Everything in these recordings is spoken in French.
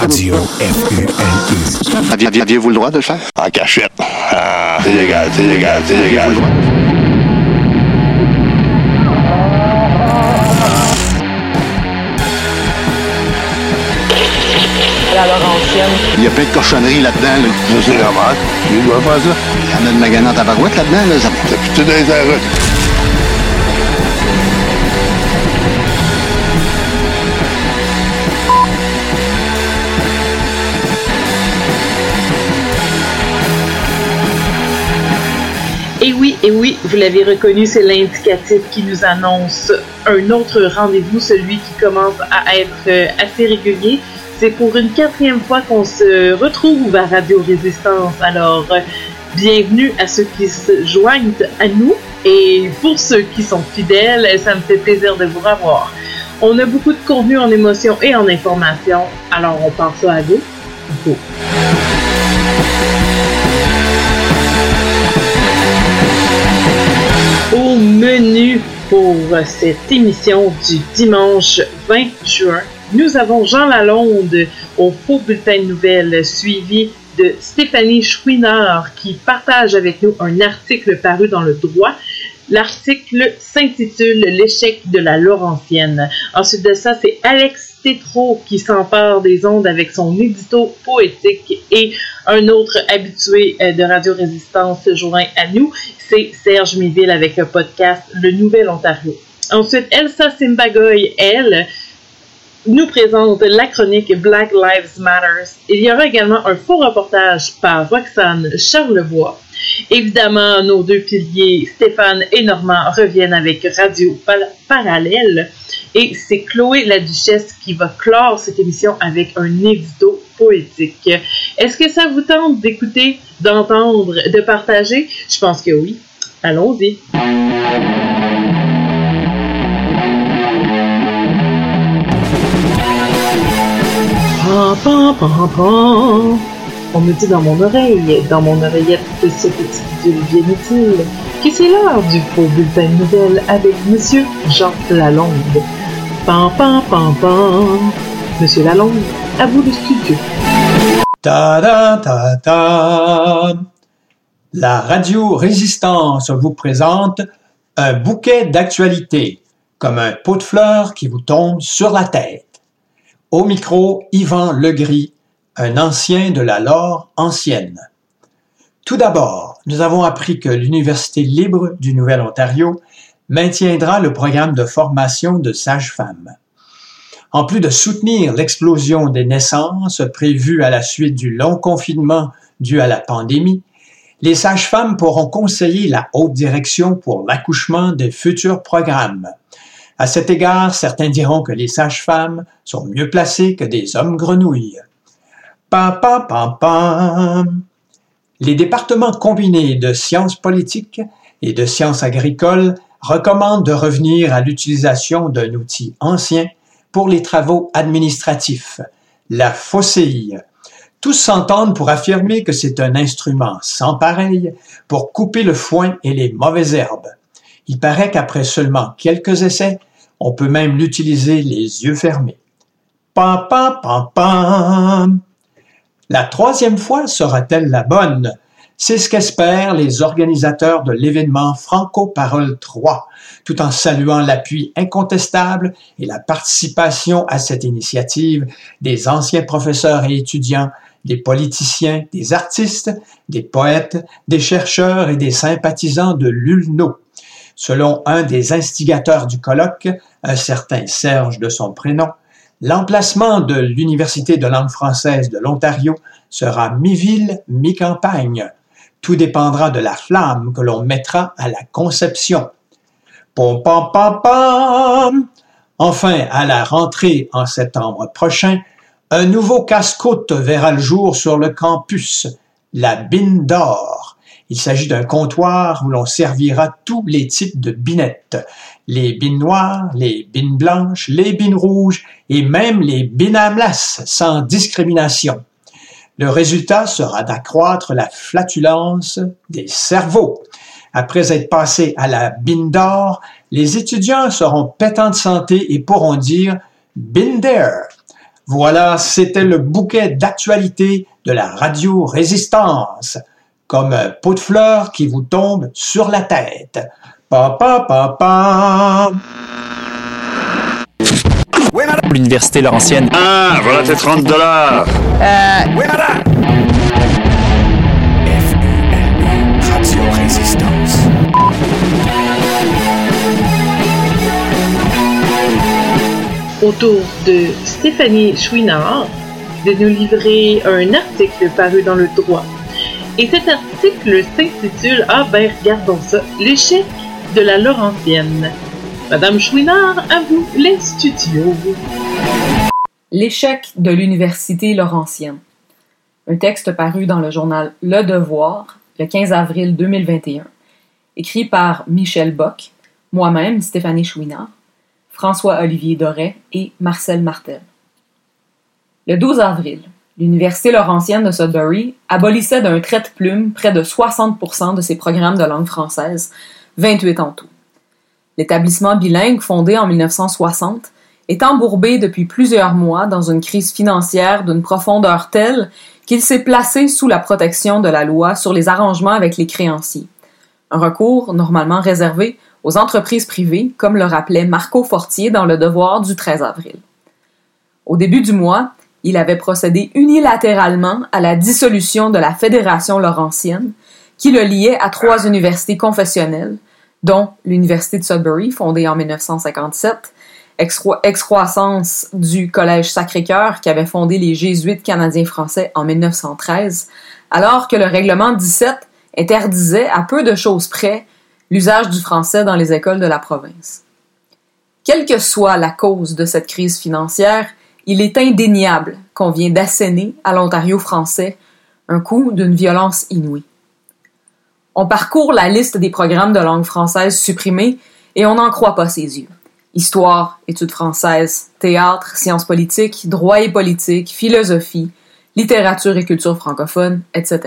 Radio FUNU. Aviez- Aviez-vous le droit de le faire? En cachette. Ah, c'est légal, c'est légal, c'est légal. la Laurentienne. Il y a plein de cochonneries là-dedans. Là. Ça, c'est normal. Il doit faire ça. Il y en a de magasin en tabarouette là-dedans. Là. Ça- T'as plutôt dans Et oui, vous l'avez reconnu, c'est l'indicatif qui nous annonce un autre rendez-vous, celui qui commence à être euh, assez régulier. C'est pour une quatrième fois qu'on se retrouve à Radio Résistance. Alors, euh, bienvenue à ceux qui se joignent à nous. Et pour ceux qui sont fidèles, ça me fait plaisir de vous revoir. On a beaucoup de contenu en émotion et en information. Alors, on part ça à. Go. Au menu pour cette émission du dimanche 20 juin, nous avons Jean Lalonde au Faux Bulletin de Nouvelles, suivi de Stéphanie Chouinard qui partage avec nous un article paru dans le droit. L'article s'intitule L'échec de la Laurentienne. Ensuite de ça, c'est Alex Tétrault qui s'empare des ondes avec son édito poétique et un autre habitué euh, de Radio Résistance joint à nous, c'est Serge Miville avec le podcast Le Nouvel Ontario. Ensuite, Elsa Simbagoy, elle, nous présente la chronique Black Lives Matter. Il y aura également un faux reportage par Roxane Charlevoix. Évidemment, nos deux piliers, Stéphane et Normand, reviennent avec Radio Parallèle. Et c'est Chloé la Duchesse qui va clore cette émission avec un édito poétique. Est-ce que ça vous tente d'écouter, d'entendre, de partager? Je pense que oui. Allons-y. On me dit dans mon oreille, dans mon oreillette de ce petit vieux bien utile, que c'est l'heure du faux bulletin de nouvelles avec Monsieur Jean Lalonde. Pam, pam, pam, pam. Monsieur Lalonde, à vous le studio. Ta da ta ta. La radio Résistance vous présente un bouquet d'actualités, comme un pot de fleurs qui vous tombe sur la tête. Au micro, Yvan Legris, un ancien de la lore ancienne. Tout d'abord, nous avons appris que l'Université libre du Nouvel-Ontario maintiendra le programme de formation de sages-femmes. En plus de soutenir l'explosion des naissances prévues à la suite du long confinement dû à la pandémie, les sages-femmes pourront conseiller la haute direction pour l'accouchement des futurs programmes. À cet égard, certains diront que les sages-femmes sont mieux placées que des hommes grenouilles. Pam, pam, pam, pam. Les départements combinés de sciences politiques et de sciences agricoles recommandent de revenir à l'utilisation d'un outil ancien pour les travaux administratifs, la faucille. Tous s'entendent pour affirmer que c'est un instrument sans pareil pour couper le foin et les mauvaises herbes. Il paraît qu'après seulement quelques essais, on peut même l'utiliser les yeux fermés. Pam, pam, pam, pam. La troisième fois sera-t-elle la bonne? C'est ce qu'espèrent les organisateurs de l'événement Franco-Parole 3, tout en saluant l'appui incontestable et la participation à cette initiative des anciens professeurs et étudiants, des politiciens, des artistes, des poètes, des chercheurs et des sympathisants de l'ULNO. Selon un des instigateurs du colloque, un certain Serge de son prénom, l'emplacement de l'Université de langue française de l'Ontario sera mi-ville, mi-campagne. Tout dépendra de la flamme que l'on mettra à la conception. Pom pam pam. Enfin, à la rentrée en septembre prochain, un nouveau casse-côte verra le jour sur le campus, la Bine d'or. Il s'agit d'un comptoir où l'on servira tous les types de binettes. Les bines noires, les bines blanches, les bines rouges et même les bines à sans discrimination. Le résultat sera d'accroître la flatulence des cerveaux. Après être passés à la bine d'or, les étudiants seront pétants de santé et pourront dire been there. Voilà, c'était le bouquet d'actualité de la radio Résistance, comme un pot de fleurs qui vous tombe sur la tête. Pa pa pa pa. L'université Laurentienne. Ah, voilà tes 30 dollars. Radio Résistance. au tour de Stéphanie Chouinard de nous livrer un article paru dans le droit. Et cet article s'intitule Ah ben regardons ça, l'échec de la Laurentienne. Madame Chouinard, à vous les studios. L'échec de l'Université Laurentienne. Un texte paru dans le journal Le Devoir le 15 avril 2021, écrit par Michel Bock, moi-même, Stéphanie Chouinard, François-Olivier Doré et Marcel Martel. Le 12 avril, l'Université Laurentienne de Sudbury abolissait d'un trait de plume près de 60% de ses programmes de langue française, 28 en tout. L'établissement bilingue, fondé en 1960, est embourbé depuis plusieurs mois dans une crise financière d'une profondeur telle qu'il s'est placé sous la protection de la loi sur les arrangements avec les créanciers. Un recours normalement réservé aux entreprises privées, comme le rappelait Marco Fortier dans Le Devoir du 13 avril. Au début du mois, il avait procédé unilatéralement à la dissolution de la Fédération laurentienne, qui le liait à trois universités confessionnelles, dont l'Université de Sudbury, fondée en 1957, excro- excroissance du Collège Sacré-Cœur qui avait fondé les Jésuites canadiens-français en 1913, alors que le règlement 17 interdisait à peu de choses près l'usage du français dans les écoles de la province. Quelle que soit la cause de cette crise financière, il est indéniable qu'on vient d'asséner à l'Ontario français un coup d'une violence inouïe. On parcourt la liste des programmes de langue française supprimés et on n'en croit pas ses yeux. Histoire, études françaises, théâtre, sciences politiques, droit et politique, philosophie, littérature et culture francophone, etc.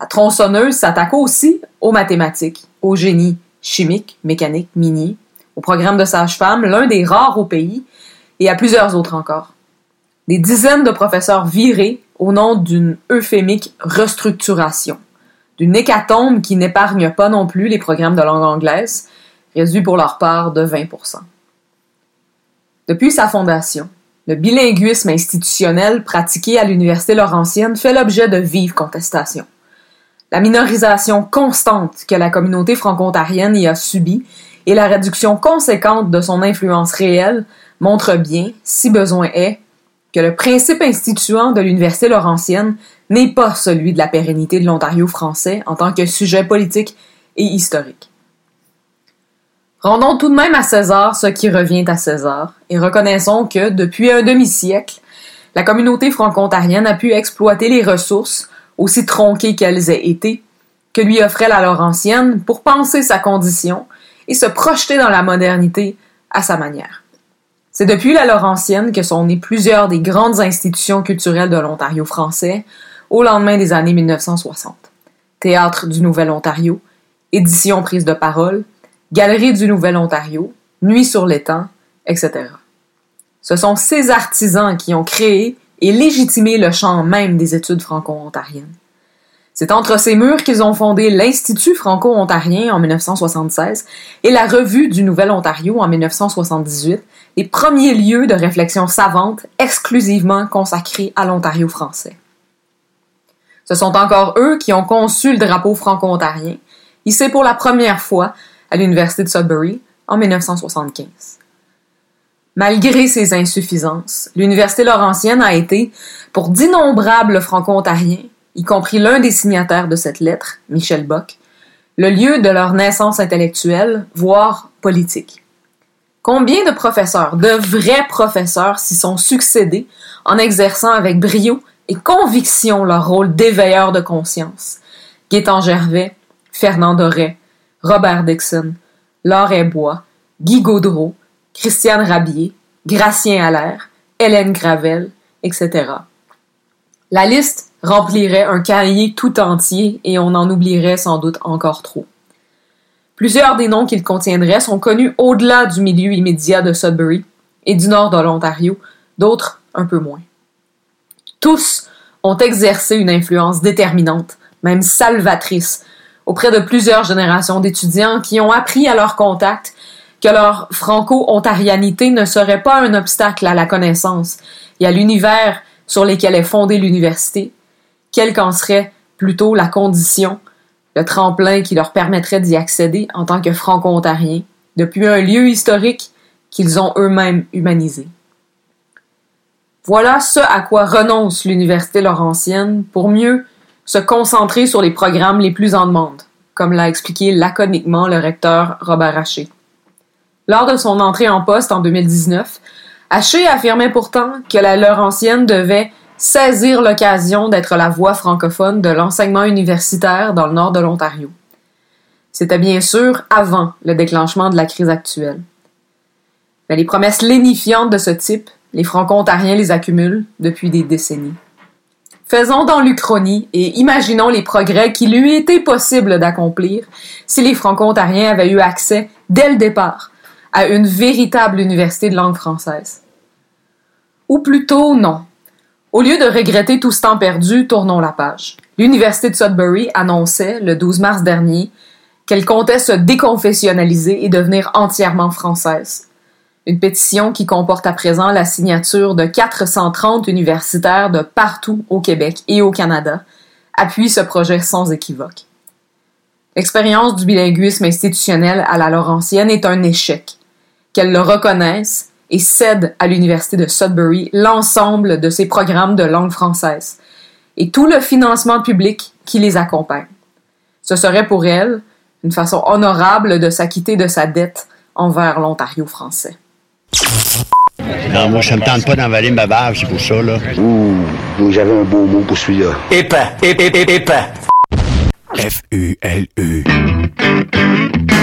La tronçonneuse s'attaque aussi aux mathématiques, au génie chimique, mécanique, minier, au programme de sage-femme, l'un des rares au pays, et à plusieurs autres encore. Des dizaines de professeurs virés au nom d'une euphémique restructuration, d'une hécatombe qui n'épargne pas non plus les programmes de langue anglaise, réduits pour leur part de 20 Depuis sa fondation, le bilinguisme institutionnel pratiqué à l'Université Laurentienne fait l'objet de vives contestations. La minorisation constante que la communauté franco-ontarienne y a subie et la réduction conséquente de son influence réelle montrent bien, si besoin est, que le principe instituant de l'Université Laurentienne n'est pas celui de la pérennité de l'Ontario français en tant que sujet politique et historique. Rendons tout de même à César ce qui revient à César et reconnaissons que, depuis un demi-siècle, la communauté franco-ontarienne a pu exploiter les ressources, aussi tronquées qu'elles aient été, que lui offrait la Laurentienne pour penser sa condition et se projeter dans la modernité à sa manière. C'est depuis la Laurentienne que sont nées plusieurs des grandes institutions culturelles de l'Ontario français au lendemain des années 1960. Théâtre du Nouvel-Ontario, édition prise de parole, Galerie du Nouvel-Ontario, Nuit sur l'étang, etc. Ce sont ces artisans qui ont créé et légitimé le champ même des études franco-ontariennes. C'est entre ces murs qu'ils ont fondé l'Institut franco-ontarien en 1976 et la Revue du Nouvel-Ontario en 1978, les premiers lieux de réflexion savante exclusivement consacrés à l'Ontario français. Ce sont encore eux qui ont conçu le drapeau franco-ontarien, hissé pour la première fois à l'Université de Sudbury en 1975. Malgré ses insuffisances, l'Université Laurentienne a été, pour d'innombrables franco-ontariens, y compris l'un des signataires de cette lettre, Michel Bock, le lieu de leur naissance intellectuelle, voire politique. Combien de professeurs, de vrais professeurs, s'y sont succédés en exerçant avec brio et conviction leur rôle d'éveilleur de conscience? Gaétan Gervais, Fernand Doré, Robert Dixon, Laure Bois, Guy Gaudreau, Christiane Rabier, Gracien Allaire, Hélène Gravel, etc. La liste remplirait un cahier tout entier et on en oublierait sans doute encore trop. Plusieurs des noms qu'il contiendrait sont connus au-delà du milieu immédiat de Sudbury et du nord de l'Ontario, d'autres un peu moins. Tous ont exercé une influence déterminante, même salvatrice, auprès de plusieurs générations d'étudiants qui ont appris à leur contact que leur franco-ontarianité ne serait pas un obstacle à la connaissance et à l'univers sur lesquels est fondée l'université, quelle qu'en serait plutôt la condition, le tremplin qui leur permettrait d'y accéder en tant que franco-ontariens, depuis un lieu historique qu'ils ont eux-mêmes humanisé. Voilà ce à quoi renonce l'Université Laurentienne pour mieux se concentrer sur les programmes les plus en demande, comme l'a expliqué laconiquement le recteur Robert Haché. Lors de son entrée en poste en 2019, Haché affirmait pourtant que la Laurentienne devait saisir l'occasion d'être la voix francophone de l'enseignement universitaire dans le nord de l'Ontario. C'était bien sûr avant le déclenchement de la crise actuelle. Mais les promesses lénifiantes de ce type, les franco-ontariens les accumulent depuis des décennies. Faisons dans l'Uchronie et imaginons les progrès qu'il eût été possible d'accomplir si les franco-ontariens avaient eu accès, dès le départ, à une véritable université de langue française. Ou plutôt non. Au lieu de regretter tout ce temps perdu, tournons la page. L'Université de Sudbury annonçait, le 12 mars dernier, qu'elle comptait se déconfessionnaliser et devenir entièrement française. Une pétition qui comporte à présent la signature de 430 universitaires de partout au Québec et au Canada appuie ce projet sans équivoque. L'expérience du bilinguisme institutionnel à la Laurentienne est un échec. Qu'elle le reconnaisse et cède à l'Université de Sudbury l'ensemble de ses programmes de langue française et tout le financement public qui les accompagne. Ce serait pour elle une façon honorable de s'acquitter de sa dette envers l'Ontario français. Non, moi, ça me tente pas d'envaler ma bave, c'est pour ça, là. Ouh, j'avais un beau mot pour celui-là. Épais, épais, épais. F-U-L-U. Varge,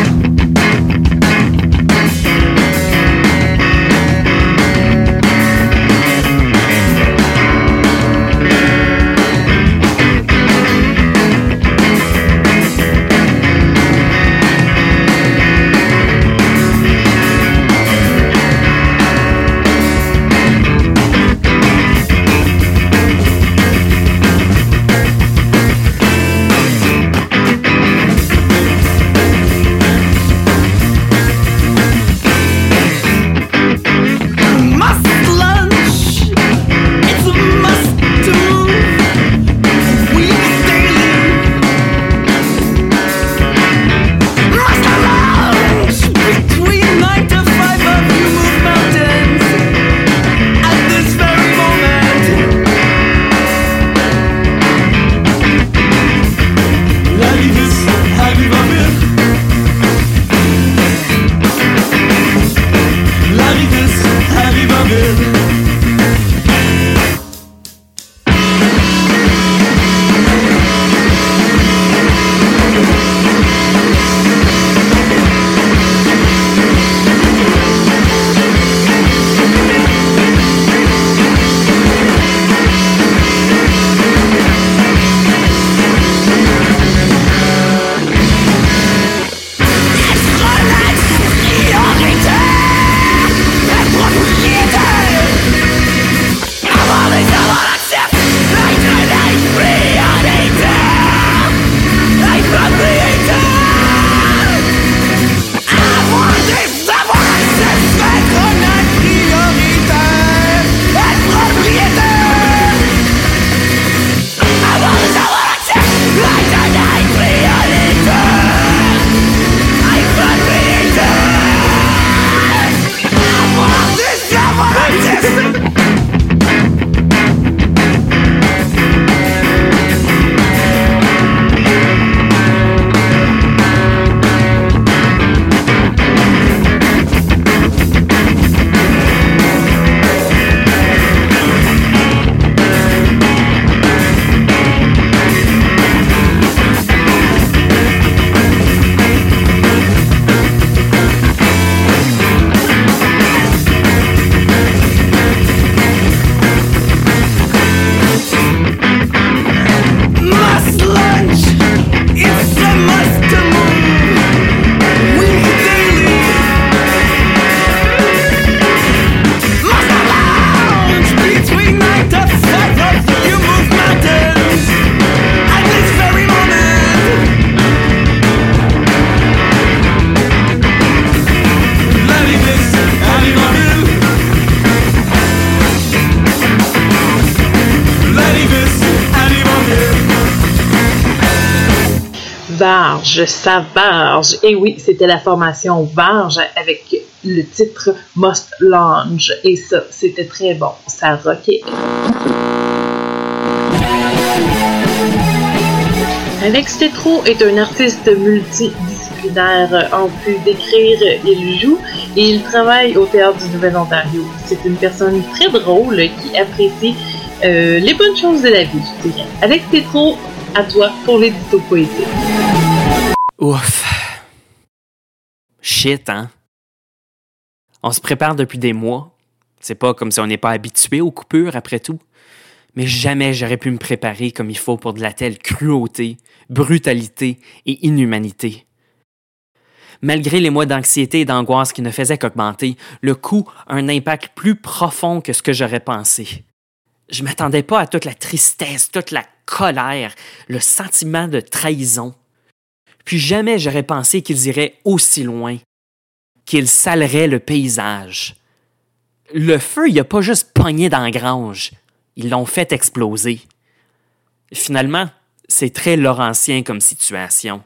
ça varge. Et oui, c'était la formation Varge avec le titre Must Lounge. Et ça, c'était très bon. Ça rockait. Alex Tétrault est un artiste multidisciplinaire. En plus d'écrire, il joue et il travaille au Théâtre du Nouvel-Ontario. C'est une personne très drôle qui apprécie euh, les bonnes choses de la vie, je dirais. Alex Tétrault, à toi pour l'édito poétique. Ouf. Shit, hein? On se prépare depuis des mois. C'est pas comme si on n'est pas habitué aux coupures après tout. Mais jamais j'aurais pu me préparer comme il faut pour de la telle cruauté, brutalité et inhumanité. Malgré les mois d'anxiété et d'angoisse qui ne faisaient qu'augmenter, le coup a un impact plus profond que ce que j'aurais pensé. Je m'attendais pas à toute la tristesse, toute la colère, le sentiment de trahison. Puis jamais j'aurais pensé qu'ils iraient aussi loin, qu'ils saleraient le paysage. Le feu, il a pas juste pogné dans la grange, ils l'ont fait exploser. Finalement, c'est très laurentien comme situation.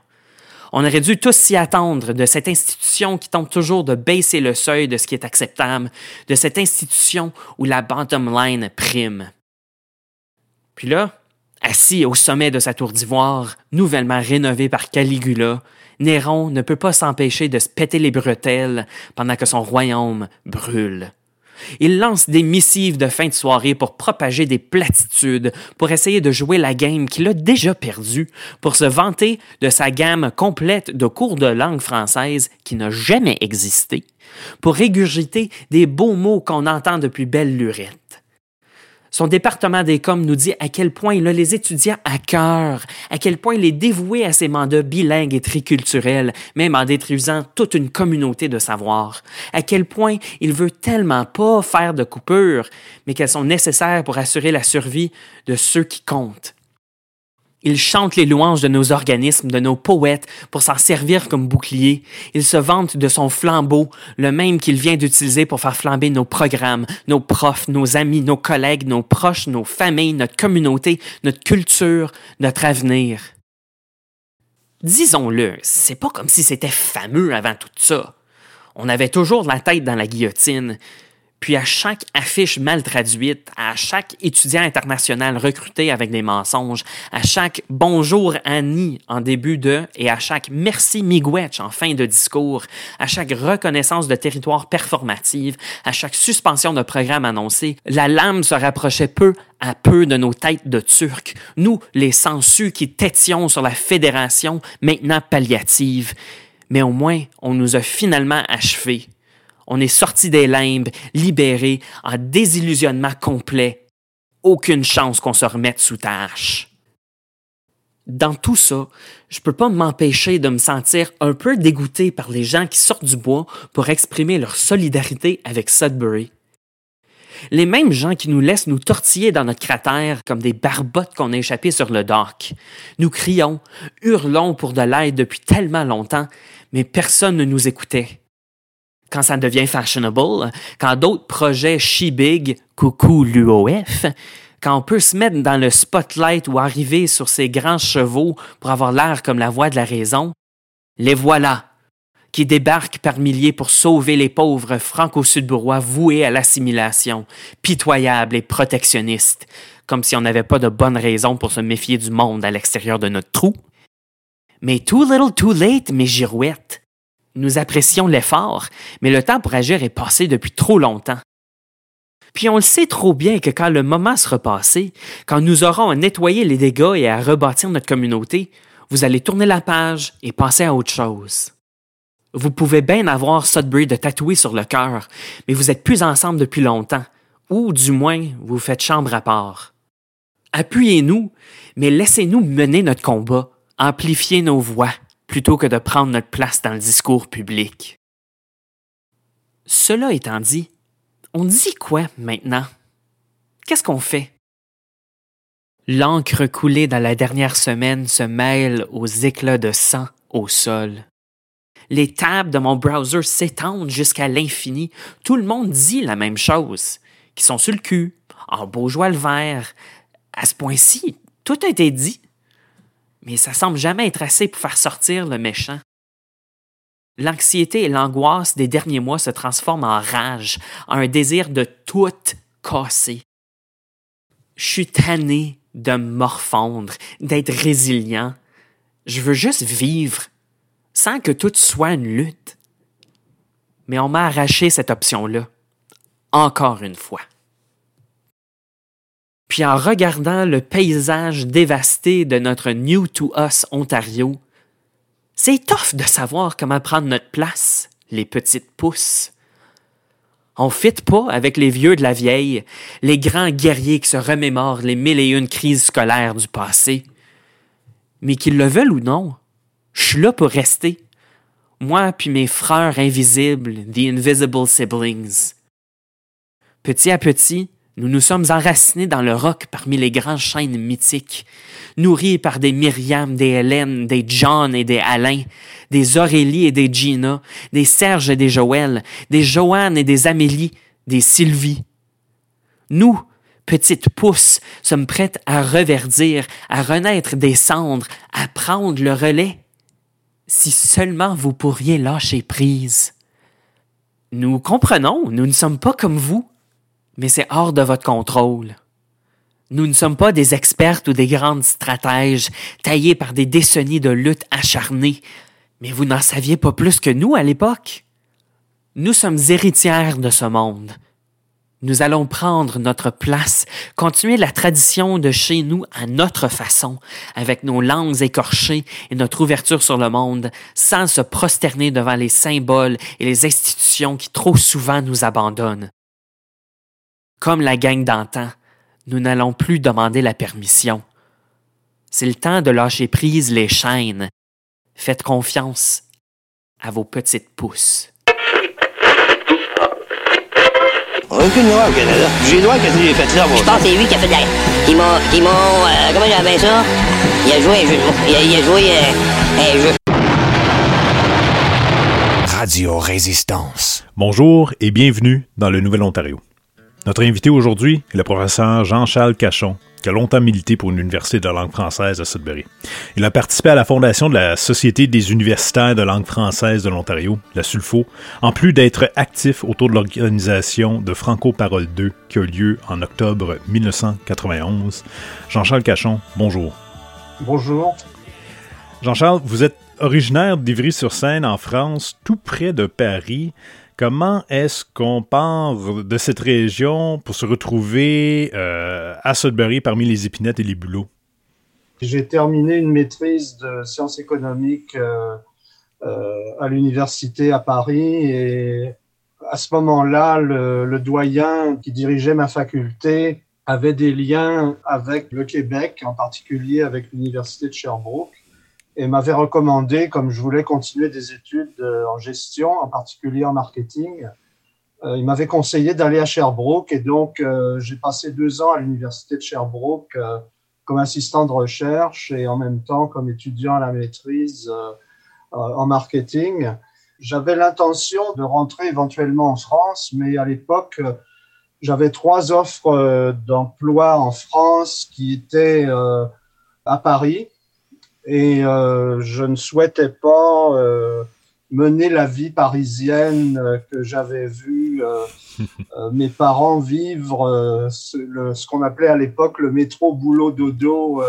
On aurait dû tous s'y attendre de cette institution qui tente toujours de baisser le seuil de ce qui est acceptable, de cette institution où la bottom line prime. Puis là, assis au sommet de sa tour d'ivoire, nouvellement rénovée par Caligula, Néron ne peut pas s'empêcher de se péter les bretelles pendant que son royaume brûle. Il lance des missives de fin de soirée pour propager des platitudes, pour essayer de jouer la game qu'il a déjà perdue, pour se vanter de sa gamme complète de cours de langue française qui n'a jamais existé, pour régurgiter des beaux mots qu'on entend depuis belle lurette. Son département des coms nous dit à quel point il a les étudiants à cœur, à quel point il est dévoué à ses mandats bilingues et triculturels, même en détruisant toute une communauté de savoir, à quel point il veut tellement pas faire de coupures, mais qu'elles sont nécessaires pour assurer la survie de ceux qui comptent, il chante les louanges de nos organismes, de nos poètes, pour s'en servir comme bouclier. Il se vante de son flambeau, le même qu'il vient d'utiliser pour faire flamber nos programmes, nos profs, nos amis, nos collègues, nos proches, nos familles, notre communauté, notre culture, notre avenir. Disons-le, c'est pas comme si c'était fameux avant tout ça. On avait toujours la tête dans la guillotine, puis à chaque affiche mal traduite, à chaque étudiant international recruté avec des mensonges, à chaque bonjour Annie en début de et à chaque merci Miigwech en fin de discours, à chaque reconnaissance de territoire performative, à chaque suspension de programme annoncé, la lame se rapprochait peu à peu de nos têtes de Turcs, nous les sensus qui tétions sur la fédération maintenant palliative. Mais au moins, on nous a finalement achevés on est sorti des limbes, libéré, en désillusionnement complet. Aucune chance qu'on se remette sous tâche. Dans tout ça, je peux pas m'empêcher de me sentir un peu dégoûté par les gens qui sortent du bois pour exprimer leur solidarité avec Sudbury. Les mêmes gens qui nous laissent nous tortiller dans notre cratère comme des barbottes qu'on a échappées sur le dock. Nous crions, hurlons pour de l'aide depuis tellement longtemps, mais personne ne nous écoutait quand ça devient fashionable, quand d'autres projets chie big, coucou l'UOF, quand on peut se mettre dans le spotlight ou arriver sur ces grands chevaux pour avoir l'air comme la voix de la raison, les voilà, qui débarquent par milliers pour sauver les pauvres franco-sudburois voués à l'assimilation, pitoyables et protectionnistes, comme si on n'avait pas de bonnes raisons pour se méfier du monde à l'extérieur de notre trou. Mais too little too late, mes girouettes. Nous apprécions l'effort, mais le temps pour agir est passé depuis trop longtemps. Puis on le sait trop bien que quand le moment sera passé, quand nous aurons à nettoyer les dégâts et à rebâtir notre communauté, vous allez tourner la page et passer à autre chose. Vous pouvez bien avoir Sudbury de tatoué sur le cœur, mais vous êtes plus ensemble depuis longtemps, ou du moins vous faites chambre à part. Appuyez-nous, mais laissez-nous mener notre combat, amplifier nos voix plutôt que de prendre notre place dans le discours public. Cela étant dit, on dit quoi maintenant? Qu'est-ce qu'on fait? L'encre coulée dans la dernière semaine se mêle aux éclats de sang au sol. Les tables de mon browser s'étendent jusqu'à l'infini. Tout le monde dit la même chose, qui sont sur le cul, en joie le vert. À ce point-ci, tout a été dit. Mais ça semble jamais être assez pour faire sortir le méchant. L'anxiété et l'angoisse des derniers mois se transforment en rage, en un désir de tout casser. Je suis tanné de morfondre, d'être résilient. Je veux juste vivre, sans que tout soit une lutte. Mais on m'a arraché cette option-là, encore une fois. Puis en regardant le paysage dévasté de notre New to Us Ontario, c'est tough de savoir comment prendre notre place, les petites pousses. On fit pas avec les vieux de la vieille, les grands guerriers qui se remémorent les mille et une crises scolaires du passé. Mais qu'ils le veulent ou non, je suis là pour rester. Moi puis mes frères invisibles, the invisible siblings. Petit à petit, nous nous sommes enracinés dans le roc parmi les grands chênes mythiques, nourris par des Myriam, des Hélène, des John et des Alain, des Aurélie et des Gina, des Serge et des Joël, des Joanne et des Amélie, des Sylvie. Nous, petites pousses, sommes prêtes à reverdir, à renaître des cendres, à prendre le relais. Si seulement vous pourriez lâcher prise. Nous comprenons, nous ne sommes pas comme vous mais c'est hors de votre contrôle. Nous ne sommes pas des expertes ou des grandes stratèges taillés par des décennies de lutte acharnée, mais vous n'en saviez pas plus que nous à l'époque. Nous sommes héritières de ce monde. Nous allons prendre notre place, continuer la tradition de chez nous à notre façon, avec nos langues écorchées et notre ouverture sur le monde, sans se prosterner devant les symboles et les institutions qui trop souvent nous abandonnent. Comme la gang d'antan, nous n'allons plus demander la permission. C'est le temps de lâcher prise les chaînes. Faites confiance à vos petites pousses. Aucune loi au Canada. J'ai droit qu'est-ce que j'ai fait là, moi. Je pense que c'est lui qui a fait de la... Qui m'a... Qui m'a... Euh, comment j'appelle ça? Il a joué un jeu de mots. Il a, il a joué euh, un jeu. Radio Résistance. Bonjour et bienvenue dans le Nouvel-Ontario. Notre invité aujourd'hui est le professeur Jean-Charles Cachon, qui a longtemps milité pour une université de langue française à Sudbury. Il a participé à la fondation de la Société des universitaires de langue française de l'Ontario, la SULFO, en plus d'être actif autour de l'organisation de Franco Parole 2 qui a eu lieu en octobre 1991. Jean-Charles Cachon, bonjour. Bonjour. Jean-Charles, vous êtes originaire d'Ivry-sur-Seine en France, tout près de Paris. Comment est-ce qu'on part de cette région pour se retrouver euh, à Sudbury parmi les épinettes et les bulots? J'ai terminé une maîtrise de sciences économiques euh, euh, à l'université à Paris et à ce moment-là, le, le, doyen qui dirigeait ma faculté avait des liens avec le Québec, en particulier avec l'université de Sherbrooke et m'avait recommandé, comme je voulais continuer des études euh, en gestion, en particulier en marketing, euh, il m'avait conseillé d'aller à Sherbrooke et donc euh, j'ai passé deux ans à l'université de Sherbrooke comme assistant de recherche et en même temps comme étudiant à la maîtrise en marketing. J'avais l'intention de rentrer éventuellement en France, mais à l'époque, j'avais trois offres d'emploi en France qui étaient à Paris et euh, je ne souhaitais pas euh, mener la vie parisienne euh, que j'avais vu euh, euh, mes parents vivre, euh, ce, ce qu'on appelait à l'époque le métro boulot dodo.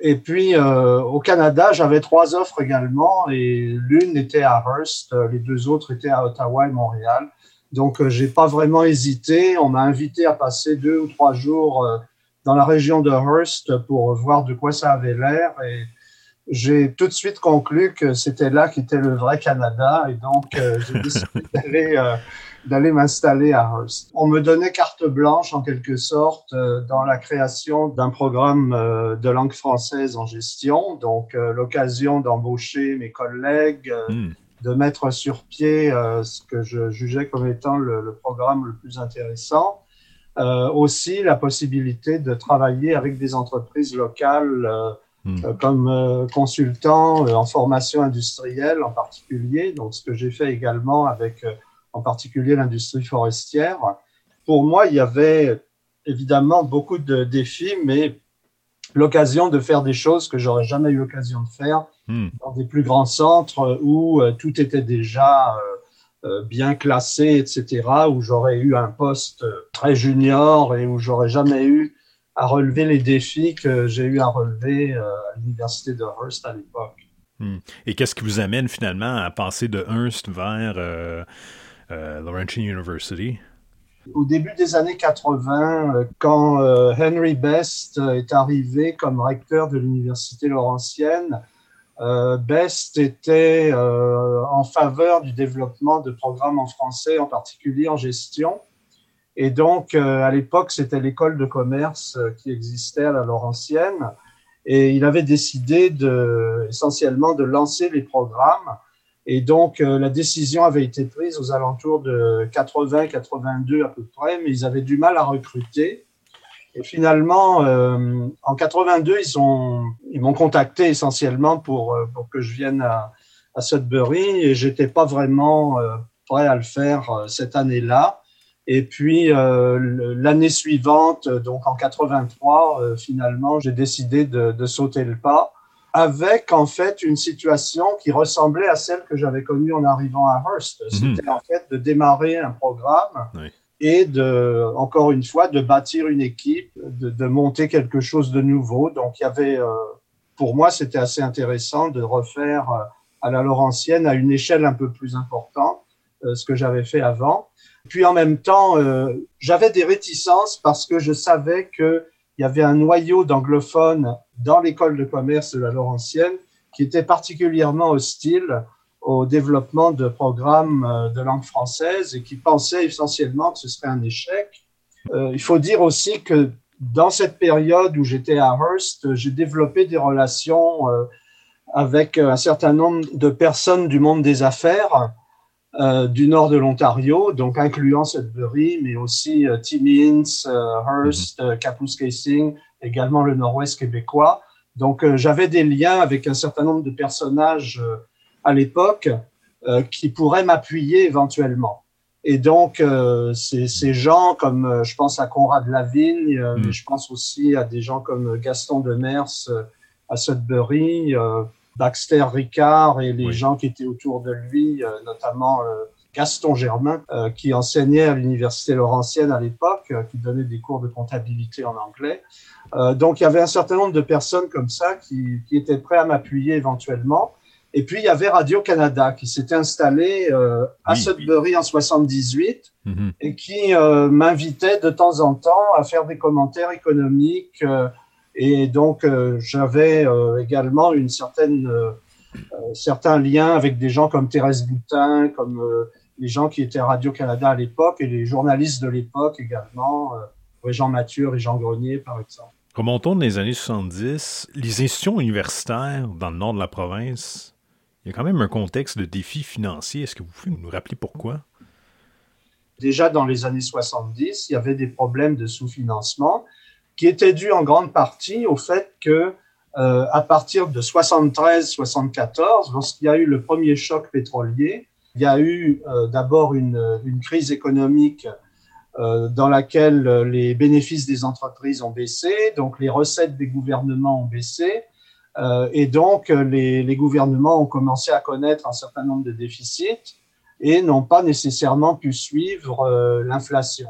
et puis au Canada, j'avais trois offres également et l'une était à Hearst, les deux autres étaient à Ottawa et Montréal. Donc j'ai pas vraiment hésité. On m'a invité à passer deux ou trois jours dans la région de Hearst pour voir de quoi ça avait l'air et j'ai tout de suite conclu que c'était là qu'était le vrai Canada et donc euh, j'ai décidé d'aller euh, d'aller m'installer à Hearst. On me donnait carte blanche en quelque sorte euh, dans la création d'un programme euh, de langue française en gestion, donc euh, l'occasion d'embaucher mes collègues, mm. de mettre sur pied ce que je jugeais comme étant le, le programme le plus intéressant. aussi la possibilité de travailler avec des entreprises locales Mmh. comme euh, consultant euh, en formation industrielle en particulier, donc ce que j'ai fait également avec euh, en particulier l'industrie forestière. Pour moi, il y avait évidemment beaucoup de défis, mais l'occasion de faire des choses que j'aurais jamais eu l'occasion de faire Hmm. dans des plus grands centres où euh, tout était déjà euh, euh, bien classé, etc., où j'aurais eu un poste euh, très junior et où j'aurais jamais eu à relever les défis que j'ai eu à relever euh, à l'université de Hearst à l'époque. Hmm. Et qu'est-ce qui vous amène finalement à passer de Hearst vers euh, euh, Laurentian University? Au début des années 80, euh, quand Henry Best est arrivé comme recteur de l'université laurentienne, Best était en faveur du développement de programmes en français, en particulier en gestion. Et donc, euh, à l'époque, c'était l'école de commerce euh, qui existait à la Laurentienne. Et il avait décidé de, essentiellement de lancer les programmes. Et donc, euh, la décision avait été prise aux alentours de 80-82 à peu près, mais ils avaient du mal à recruter. Et finalement, en 82, ils ont, ils m'ont contacté essentiellement pour, pour que je vienne à, à Sudbury et j'étais pas vraiment prêt à le faire cette année-là. Et puis euh, l'année suivante, euh, donc en 83, euh, finalement, j'ai décidé de, de sauter le pas avec en fait une situation qui ressemblait à celle que j'avais connue en arrivant à Hearst. C'était en fait de démarrer un programme Oui. et de, encore une fois, de bâtir une équipe, de, de monter quelque chose de nouveau. Donc, il y avait, euh, pour moi, c'était assez intéressant de refaire à la Laurentienne à une échelle un peu plus importante ce que j'avais fait avant. Puis en même temps, euh, j'avais des réticences parce que je savais que il y avait un noyau d'anglophones dans l'école de commerce de la Laurentienne qui était particulièrement hostile au développement de programmes euh, de langue française et qui pensait essentiellement que ce serait un échec. Euh, il faut dire aussi que dans cette période où j'étais à Hearst, j'ai développé des relations avec un certain nombre de personnes du monde des affaires euh, du nord de l'Ontario, donc incluant Sudbury, mais aussi euh, Timmins, euh, Hearst, Kapuskasing, également le nord-ouest québécois. Donc j'avais des liens avec un certain nombre de personnages à l'époque euh, qui pourraient m'appuyer éventuellement. Et donc, euh, ces, gens comme, euh, je pense à Conrad Lavigne, euh, mais je pense aussi à des gens comme Gaston Demers à Sudbury, euh, Baxter Ricard et les gens qui étaient autour de lui, euh, notamment euh, Gaston Germain, euh, qui enseignait à l'Université Laurentienne à l'époque, qui donnait des cours de comptabilité en anglais. Donc, il y avait un certain nombre de personnes comme ça qui, qui étaient prêts à m'appuyer éventuellement. Et puis, il y avait Radio-Canada qui s'était installé euh, à Sudbury en 78 Mhm. et qui euh, m'invitait de temps en temps à faire des commentaires économiques. euh, et donc, euh, j'avais euh, également une certaine, euh, certains liens avec des gens comme Thérèse Boutin, comme les gens qui étaient à Radio-Canada à l'époque et les journalistes de l'époque également, Jean Mathieu et Jean Grenier, par exemple. Remontons dans les années 70. Les institutions universitaires dans le nord de la province, il y a quand même un contexte de défi financier. Est-ce que vous pouvez nous rappeler pourquoi? déjà dans les années 70, il y avait des problèmes de sous-financement qui étaient dus en grande partie au fait que euh, à partir de 73-74, lorsqu'il y a eu le premier choc pétrolier, il y a eu euh, d'abord une, crise économique euh, dans laquelle les bénéfices des entreprises ont baissé, donc les recettes des gouvernements ont baissé, et donc les, gouvernements ont commencé à connaître un certain nombre de déficits et n'ont pas nécessairement pu suivre l'inflation.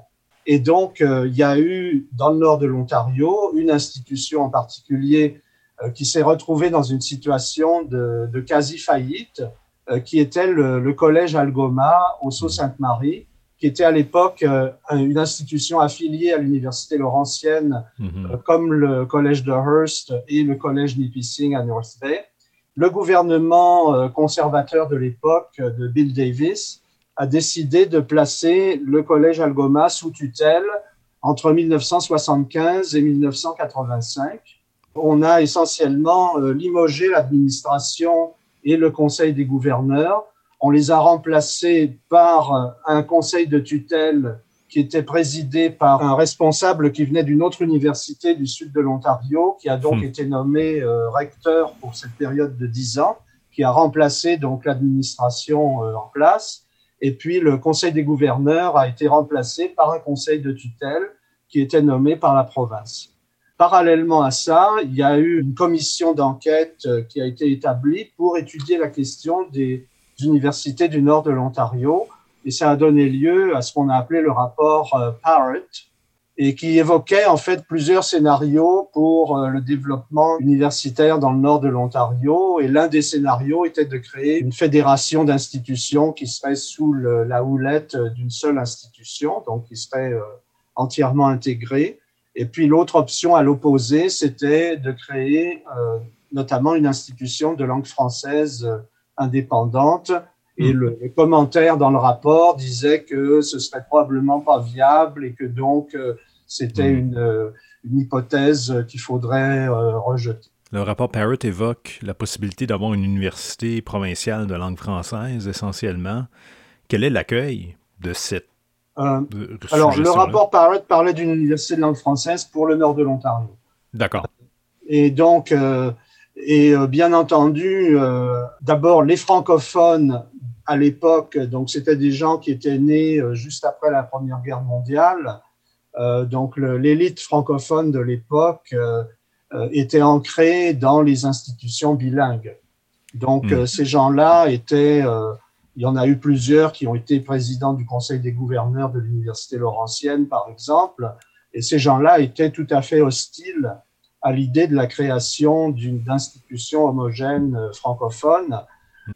Et donc, euh, il y a eu dans le nord de l'Ontario une institution en particulier euh, qui s'est retrouvée dans une situation de, de quasi-faillite, euh, qui était le, le, collège Algoma au Sault-Sainte-Marie, qui était à l'époque une institution affiliée à l'université laurentienne, Mhm. comme le collège de Hearst et le collège Nipissing à North Bay le gouvernement conservateur de l'époque de Bill Davis a décidé de placer le collège Algoma sous tutelle entre 1975 et 1985. On a essentiellement euh, limogé l'administration et le conseil des gouverneurs. On les a remplacés par euh, un conseil de tutelle qui était présidé par un responsable qui venait d'une autre université du sud de l'Ontario, qui a donc Hmm. été nommé euh, recteur pour cette période de dix ans, qui a remplacé donc l'administration euh, en place. Et puis le conseil des gouverneurs a été remplacé par un conseil de tutelle qui était nommé par la province. parallèlement à ça, il y a eu une commission d'enquête qui a été établie pour étudier la question des universités du nord de l'Ontario. Et ça a donné lieu à ce qu'on a appelé le rapport Parrott, et qui évoquait en fait plusieurs scénarios pour euh, le développement universitaire dans le nord de l'Ontario. Et l'un des scénarios était de créer une fédération d'institutions qui serait sous le, la houlette d'une seule institution, donc qui serait euh, entièrement intégrée. Et puis l'autre option à l'opposé, c'était de créer euh, notamment une institution de langue française euh, indépendante. Et le, le, commentaire dans le rapport disait que ce serait probablement pas viable et que donc c'était une, euh, une, hypothèse qu'il faudrait euh, rejeter. Le rapport Parrott évoque la possibilité d'avoir une université provinciale de langue française essentiellement. Quel est l'accueil de cette euh, Alors, le rapport Parrott parlait d'une université de langue française pour le nord de l'Ontario. D'accord. Et donc, euh, et euh, bien entendu, euh, d'abord, les francophones à l'époque, donc c'était des gens qui étaient nés juste après la Première Guerre mondiale, euh, donc l'élite francophone de l'époque euh, euh, était ancrée dans les institutions bilingues. Donc mmh. ces gens-là étaient, il y en a eu plusieurs qui ont été présidents du Conseil des gouverneurs de l'Université Laurentienne, par exemple, et ces gens-là étaient tout à fait hostiles à l'idée de la création d'une institution homogène francophone,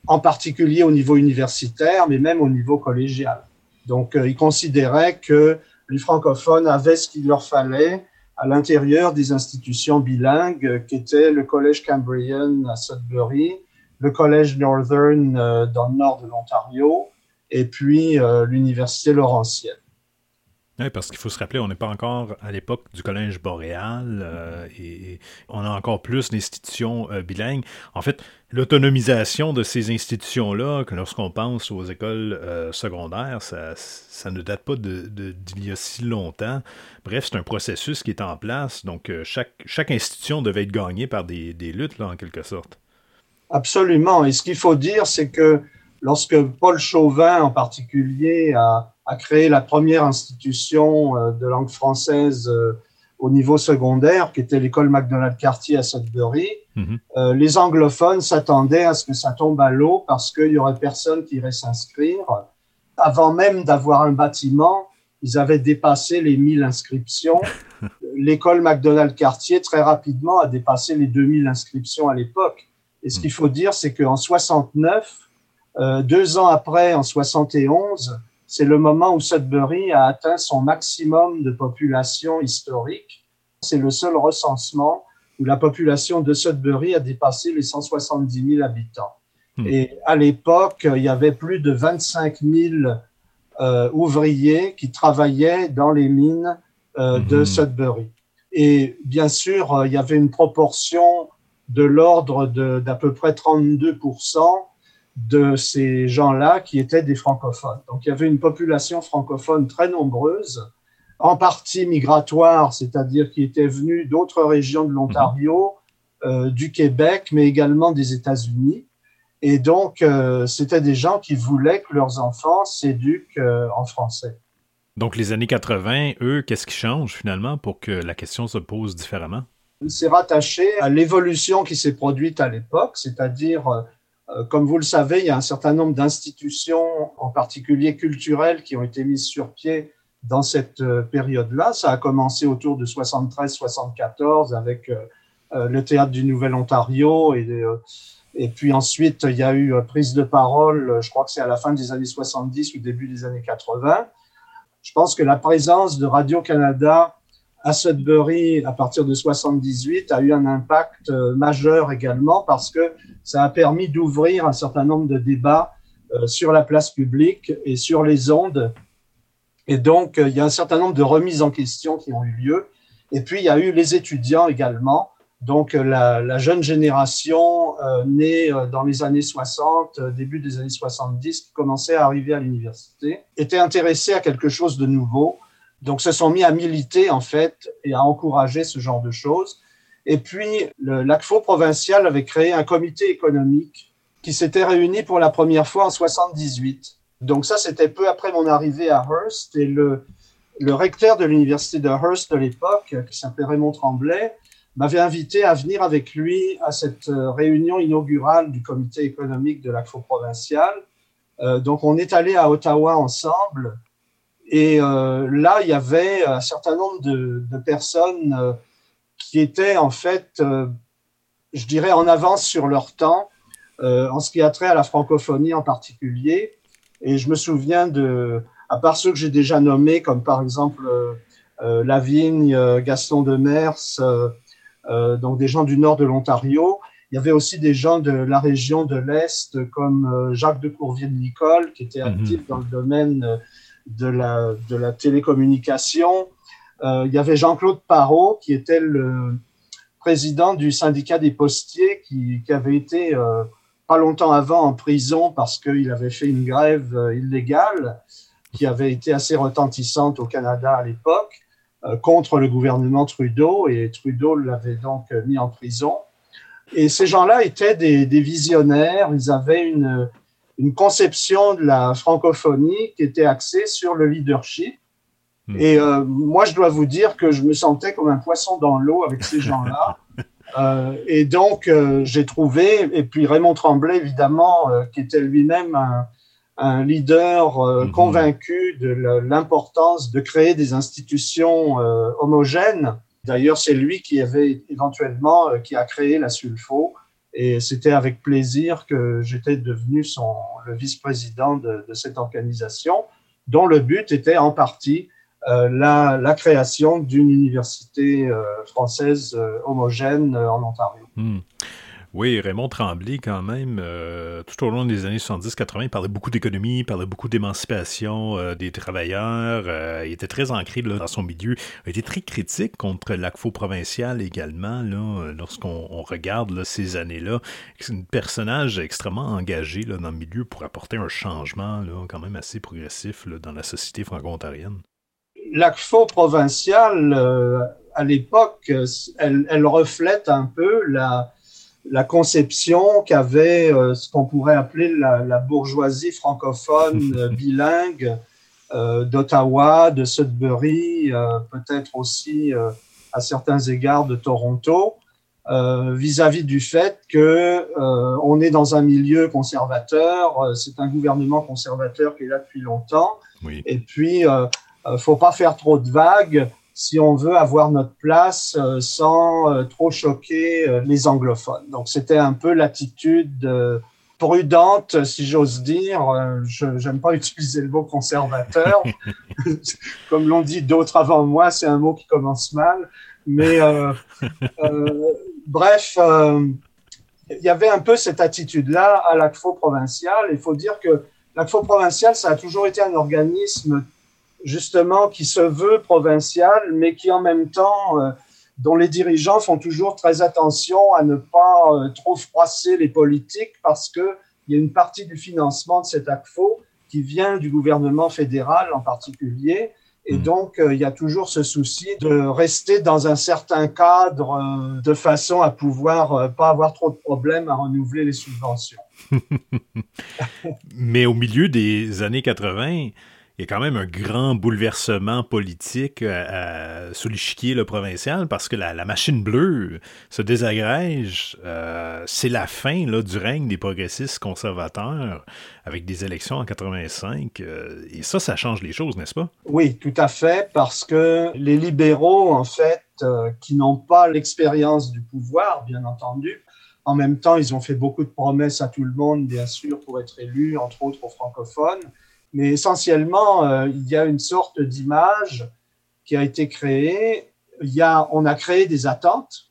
en particulier au niveau universitaire, mais même au niveau collégial. Donc, ils considéraient que les francophones avaient ce qu'il leur fallait à l'intérieur des institutions bilingues qui étaient le Collège Cambrian à Sudbury, le Collège Northern euh, dans le nord de l'Ontario et puis euh, l'Université Laurentienne. Oui, parce qu'il faut se rappeler, on n'est pas encore à l'époque du Collège boréal euh, et, on a encore plus d'institutions euh, bilingues. En fait, l'autonomisation de ces institutions-là, que lorsqu'on pense aux écoles euh, secondaires, ça, ça, ne date pas d'il de, y a si longtemps. Bref, c'est un processus qui est en place. Donc, chaque, chaque institution devait être gagnée par des, des luttes, là, en quelque sorte. Absolument. Et ce qu'il faut dire, c'est que lorsque Paul Chauvin, en particulier, a a créé la première institution euh, de langue française euh, au niveau secondaire, qui était l'école McDonald-Cartier à Sudbury. Mm -hmm. les anglophones s'attendaient à ce que ça tombe à l'eau parce qu'il y aurait personne qui irait s'inscrire. Avant même d'avoir un bâtiment, ils avaient dépassé les 1000 inscriptions. L'école McDonald-Cartier, très rapidement, a dépassé les 2000 inscriptions à l'époque. Et ce qu'il faut dire, c'est qu'en 69, euh, deux ans après, en 71, c'est le moment où Sudbury a atteint son maximum de population historique. C'est le seul recensement où la population de Sudbury a dépassé les 170 000 habitants. Hmm. Et à l'époque, il y avait plus de 25 000 euh, ouvriers qui travaillaient dans les mines euh, de hmm. Sudbury. Et bien sûr, il y avait une proportion de l'ordre d'à peu près 32 de ces gens-là qui étaient des francophones. Donc il y avait une population francophone très nombreuse, en partie migratoire, c'est-à-dire qui étaient venus d'autres régions de l'Ontario, euh, du Québec, mais également des États-Unis. Et donc euh, c'était des gens qui voulaient que leurs enfants s'éduquent euh, en français. Donc les années 80, eux, qu'est-ce qui change finalement pour que la question se pose différemment? C'est rattaché à l'évolution qui s'est produite à l'époque, c'est-à-dire comme vous le savez, il y a un certain nombre d'institutions, en particulier culturelles, qui ont été mises sur pied dans cette euh, période-là. Ça a commencé autour de 73-74 avec euh, le théâtre du Nouvel-Ontario et, et puis ensuite il y a eu prise de parole, je crois que c'est à la fin des années 70 ou début des années 80. Je pense que la présence de Radio-Canada à Sudbury à partir de 78 a eu un impact euh, majeur également parce que ça a permis d'ouvrir un certain nombre de débats euh, sur la place publique et sur les ondes. Et donc, euh, il y a un certain nombre de remises en question qui ont eu lieu. Et puis, il y a eu les étudiants également. Donc, la, jeune génération née dans les années 60, début des années 70, qui commençait à arriver à l'université, était intéressée à quelque chose de nouveau donc, se sont mis à militer, en fait, et à encourager ce genre de choses. Et puis, l'ACFO provincial avait créé un comité économique qui s'était réuni pour la première fois en 78. Donc ça, c'était peu après mon arrivée à Hearst. Et le, recteur de l'université de Hearst de l'époque, qui s'appelait Raymond Tremblay, m'avait invité à venir avec lui à cette euh, réunion inaugurale du comité économique de l'ACFO provincial. Euh, donc, on est allé à Ottawa ensemble. Et euh, là, il y avait un certain nombre de, de personnes euh, qui étaient en fait, euh, je dirais, en avance sur leur temps, en ce qui a trait à la francophonie en particulier. Et je me souviens de, à part ceux que j'ai déjà nommés, comme par exemple Lavigne, Gaston Demers, donc des gens du nord de l'Ontario. Il y avait aussi des gens de la région de l'Est, comme Jacques de Courvier-Nicole, qui était actif dans le domaine de la, de la télécommunication. Euh, il y avait Jean-Claude Parot, qui était le président du syndicat des postiers, qui, qui avait été euh, pas longtemps avant en prison parce qu'il avait fait une grève euh, illégale qui avait été assez retentissante au Canada à l'époque contre le gouvernement Trudeau et Trudeau l'avait donc mis en prison. Et ces gens-là étaient des, des, visionnaires, ils avaient une, une conception de la francophonie qui était axée sur le leadership. Mmh. Et euh, moi, je dois vous dire que je me sentais comme un poisson dans l'eau avec ces gens-là. Euh, et donc, euh, j'ai trouvé, et puis Raymond Tremblay, évidemment, qui était lui-même un, un, leader mmh. convaincu de l'importance de créer des institutions homogènes. D'ailleurs, c'est lui qui avait éventuellement, qui a créé la Sulfo. Et c'était avec plaisir que j'étais devenu son, le vice-président de, de, cette organisation, dont le but était en partie euh, la, la, création d'une université euh, française euh, homogène en Ontario. Hmm. Oui, Raymond Tremblay, quand même, euh, tout au long des années 70-80, il parlait beaucoup d'économie, il parlait beaucoup d'émancipation euh, des travailleurs. Euh, il était très ancré là, dans son milieu. Il était très critique contre l'ACFO provincial également, lorsqu'on regarde ces années-là. C'est un personnage extrêmement engagé dans le milieu pour apporter un changement là, quand même assez progressif dans la société franco-ontarienne. L'ACFO provincial, à l'époque, elle reflète un peu la la conception qu'avait euh, ce qu'on pourrait appeler la, la bourgeoisie francophone euh, bilingue euh, d'Ottawa, de Sudbury, euh, peut-être aussi euh, à certains égards de Toronto, vis-à-vis -vis du fait que on est dans un milieu conservateur, c'est un gouvernement conservateur qui est là depuis longtemps, oui. et puis faut pas faire trop de vagues si on veut avoir notre place euh, sans euh, trop choquer euh, les anglophones. Donc c'était un peu l'attitude prudente, si j'ose dire. Je n'aime pas utiliser le mot conservateur. Comme l'ont dit d'autres avant moi, c'est un mot qui commence mal. Mais bref, il y avait un peu cette attitude-là à l'ACFO provincial. Il faut dire que l'ACFO provincial, ça a toujours été un organisme justement qui se veut provincial, mais qui en même temps, euh, dont les dirigeants font toujours très attention à ne pas euh, trop froisser les politiques parce que il y a une partie du financement de cet ACFO qui vient du gouvernement fédéral en particulier. Et donc, euh, il y a toujours ce souci de rester dans un certain cadre euh, de façon à pouvoir euh, pas avoir trop de problèmes à renouveler les subventions. Mais au milieu des années 80, il y a quand même un grand bouleversement politique euh, sur l'échiquier provincial parce que la, machine bleue se désagrège. Euh, c'est la fin là, du règne des progressistes conservateurs avec des élections en 85. Euh, et ça, ça change les choses, n'est-ce pas? Oui, tout à fait, parce que les libéraux, en fait, euh, qui n'ont pas l'expérience du pouvoir, bien entendu, en même temps, ils ont fait beaucoup de promesses à tout le monde, bien sûr, pour être élus, entre autres aux francophones mais essentiellement, euh, il y a une sorte d'image qui a été créée. Il y a, on a créé des attentes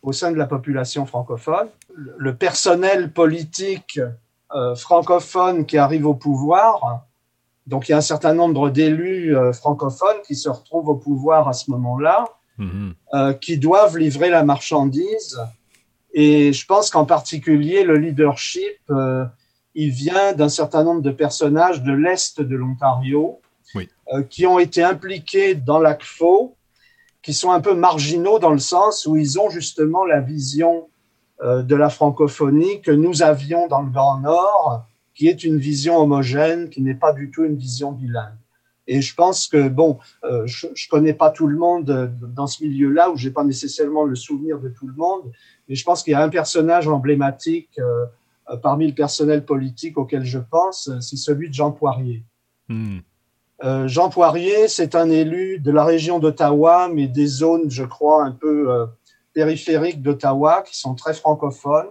au sein de la population francophone. Le personnel politique euh, francophone qui arrive au pouvoir, donc il y a un certain nombre d'élus euh, francophones qui se retrouvent au pouvoir à ce moment-là, -hmm. qui doivent livrer la marchandise. Et je pense qu'en particulier, le leadership il vient d'un certain nombre de personnages de l'Est de l'Ontario oui. euh, qui ont été impliqués dans l'ACFO, qui sont un peu marginaux dans le sens où ils ont justement la vision euh, de la francophonie que nous avions dans le Grand Nord, qui est une vision homogène, qui n'est pas du tout une vision bilingue. Et je pense que, bon, euh, je ne connais pas tout le monde dans ce milieu-là, où j'ai pas nécessairement le souvenir de tout le monde, mais je pense qu'il y a un personnage emblématique parmi le personnel politique auquel je pense, c'est celui de Jean Poirier. Hmm. Euh, Jean Poirier, c'est un élu de la région d'Ottawa, mais des zones, je crois, un peu euh, périphériques d'Ottawa, qui sont très francophones.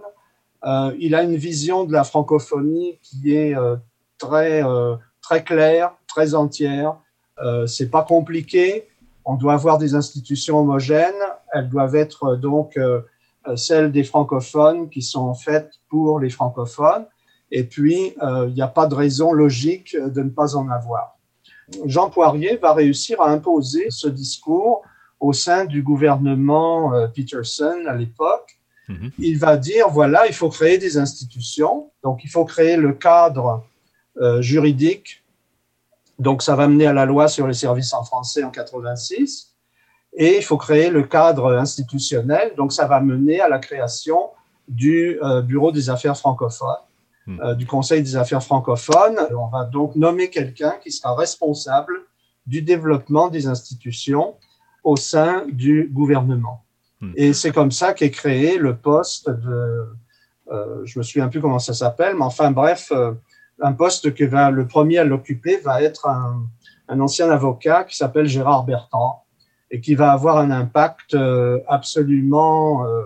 Euh, il a une vision de la francophonie qui est très très claire, très entière. c'est pas compliqué. On doit avoir des institutions homogènes. Elles doivent être donc celles des francophones qui sont faites pour les francophones. Et puis, il n'y a pas de raison logique de ne pas en avoir. Jean Poirier va réussir à imposer ce discours au sein du gouvernement euh, Peterson à l'époque. Mhm. Il va dire, voilà, il faut créer des institutions, donc il faut créer le cadre euh, juridique. Donc ça va mener à la loi sur les services en français en 86. Et il faut créer le cadre institutionnel, donc ça va mener à la création du euh, Bureau des affaires francophones. Euh, du Conseil des affaires francophones. On va donc nommer quelqu'un qui sera responsable du développement des institutions au sein du gouvernement. Et c'est comme ça qu'est créé le poste de, euh, je me souviens plus comment ça s'appelle, mais enfin bref, un poste que va le premier à l'occuper va être un, un, ancien avocat qui s'appelle Gérard Bertrand et qui va avoir un impact euh, absolument euh,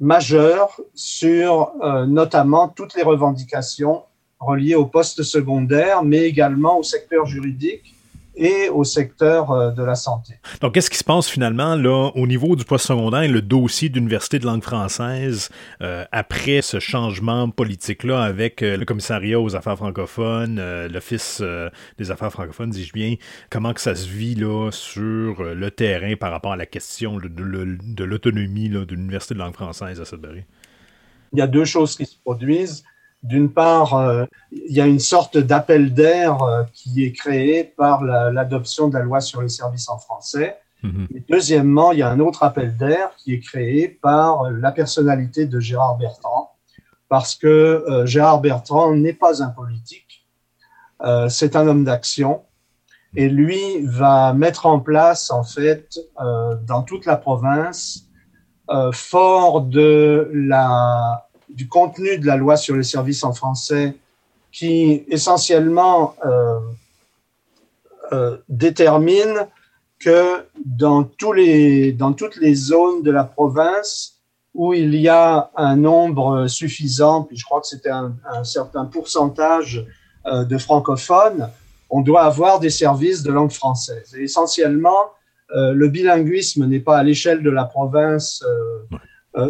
majeur sur euh, notamment toutes les revendications reliées au poste secondaire, mais également au secteur juridique et au secteur euh, de la santé. Donc, qu'est-ce qui se passe finalement là au niveau du poste secondaire, le dossier d'université de langue française euh, après ce changement politique-là avec euh, le commissariat aux affaires francophones, euh, l'office euh, des affaires francophones, dis-je bien, comment que ça se vit là sur le terrain par rapport à la question de, de, de l'autonomie de l'université de langue française à Sudbury? Il y a deux choses qui se produisent. D'une part, euh, il y a une sorte d'appel d'air euh, qui est créé par l'adoption la, de la loi sur les services en français. Et deuxièmement, il y a un autre appel d'air qui est créé par la personnalité de Gérard Bertrand, parce que euh, Gérard Bertrand n'est pas un politique, euh, c'est un homme d'action, et lui va mettre en place, en fait, euh, dans toute la province, fort de la du contenu de la loi sur les services en français qui essentiellement euh, euh, détermine que dans, tous les, dans toutes les zones de la province où il y a un nombre suffisant, puis je crois que c'était un, un, certain pourcentage euh, de francophones, on doit avoir des services de langue française. Et essentiellement, le bilinguisme n'est pas à l'échelle de la province